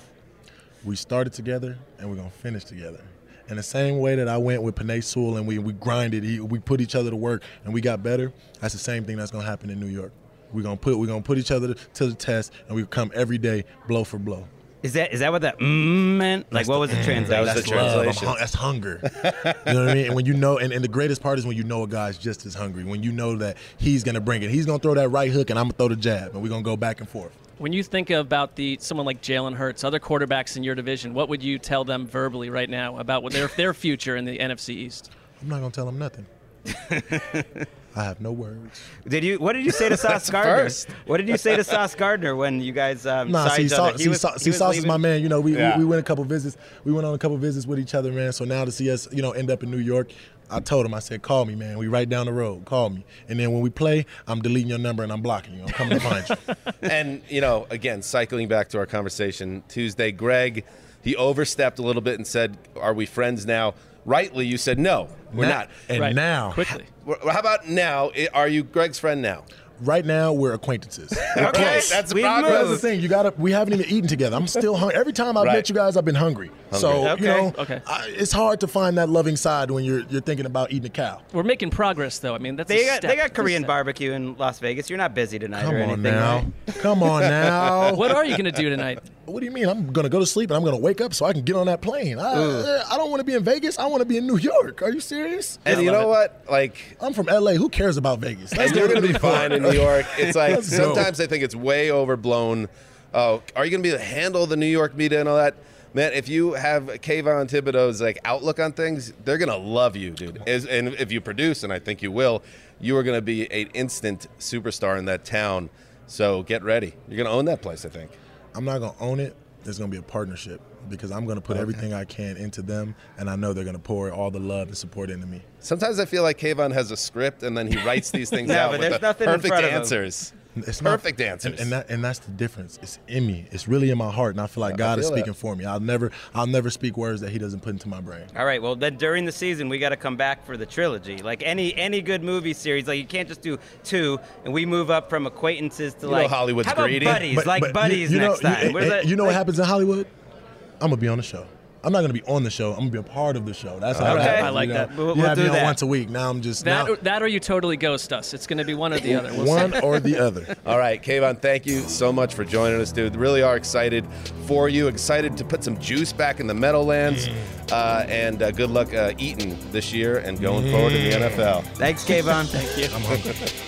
We started together, and we're gonna finish together. In the same way that I went with Penei Sewell and we, we grinded, he- we put each other to work, and we got better. That's the same thing that's gonna happen in New York. We're gonna put we're gonna put each other to, to the test, and we come every day, blow for blow. Is that is that what that mm meant? Like, what was the translation? That's love. I'm hun- that's hunger. you know what I mean? And when you know, and, and the greatest part is when you know a guy's just as hungry. When you know that he's gonna bring it, he's gonna throw that right hook, and I'm gonna throw the jab, and we're gonna go back and forth. When you think about the someone like Jalen Hurts, other quarterbacks in your division, what would you tell them verbally right now about what their their future in the NFC East? I'm not gonna tell them nothing. I have no words. Did you? What did you say to Sauce Gardner? first. What did you say to Sauce Gardner when you guys um, Nah, saw see, each Sau- other? He see, was- Sau- he see was Sauce is my man. You know, we, Yeah. we we went a couple visits. We went on a couple visits with each other, man. So now to see us, you know, end up in New York, I told him, I said, call me, man. We right down the road. Call me. And then when we play, I'm deleting your number and I'm blocking you. I'm coming to find you. and you know, again, cycling back to our conversation Tuesday, Greg, he overstepped a little bit and said, "Are we friends now?" Rightly, you said no, we're Now- not. and Right. now- quickly. How about now? Are you Greg's friend now? Right now, we're acquaintances. We're Okay, close. that's But progress. That's the thing. You got to. We haven't even eaten together. I'm still hungry. Every time I've Right. met you guys, I've been hungry. So Hungry. you know, okay. I, it's hard to find that loving side when you're you're thinking about eating a cow. We're making progress, though. I mean, that's They a got step. they got Korean barbecue in Las Vegas. You're not busy tonight Come or on anything, now. right? Come on now. What are you going to do tonight? What do you mean? I'm gonna go to sleep and I'm gonna wake up so I can get on that plane. I, Ooh. I don't want to be in Vegas. I want to be in New York. Are you serious? And you know what? Like, I'm from LA. Who cares about Vegas? and you're going to be fine in New York. It's like sometimes I think it's way overblown. Oh, are you going to be able to handle the New York media and all that? Man, if you have Kayvon Thibodeaux's like outlook on things, they're gonna love you, dude. As, and if you produce, and I think you will, you are gonna be an instant superstar in that town. So get ready. You're gonna own that place, I think. I'm not gonna own it. There's gonna be a partnership because I'm gonna put Okay. everything I can into them, and I know they're gonna pour all the love and support into me. Sometimes I feel like Kayvon has a script and then he writes these things No, out but with there's the nothing in perfect front of him. answers. It's not- perfect answers. and, and that and that's the difference. It's in me. It's really in my heart, and I feel like I God is feel that. speaking for me. I'll never, I'll never speak words that He doesn't put into my brain. All right. Well, then during the season, we got to come back for the trilogy. Like any any good movie series, like you can't just do two, and we move up from acquaintances to You know like Hollywood's how about greedy. buddies, But- like but buddies you know, next you- time. What is eh, that? You know what happens in Hollywood? I'm gonna be on the show. I'm not gonna be on the show. I'm gonna be a part of the show. That's how it Okay. happens, I like you know? that. We'll- we'll have do me on that. once a week. Now I'm just That, now, or, that or you totally ghost us. It's going to be one or the other. We'll one see. or the other. All right, Kayvon, thank you so much for joining us, dude. Really are excited for you. Excited to put some juice back in the Meadowlands. Uh, and uh, good luck uh, eating this year and going forward in the NFL. Thanks, Kayvon. Thank you.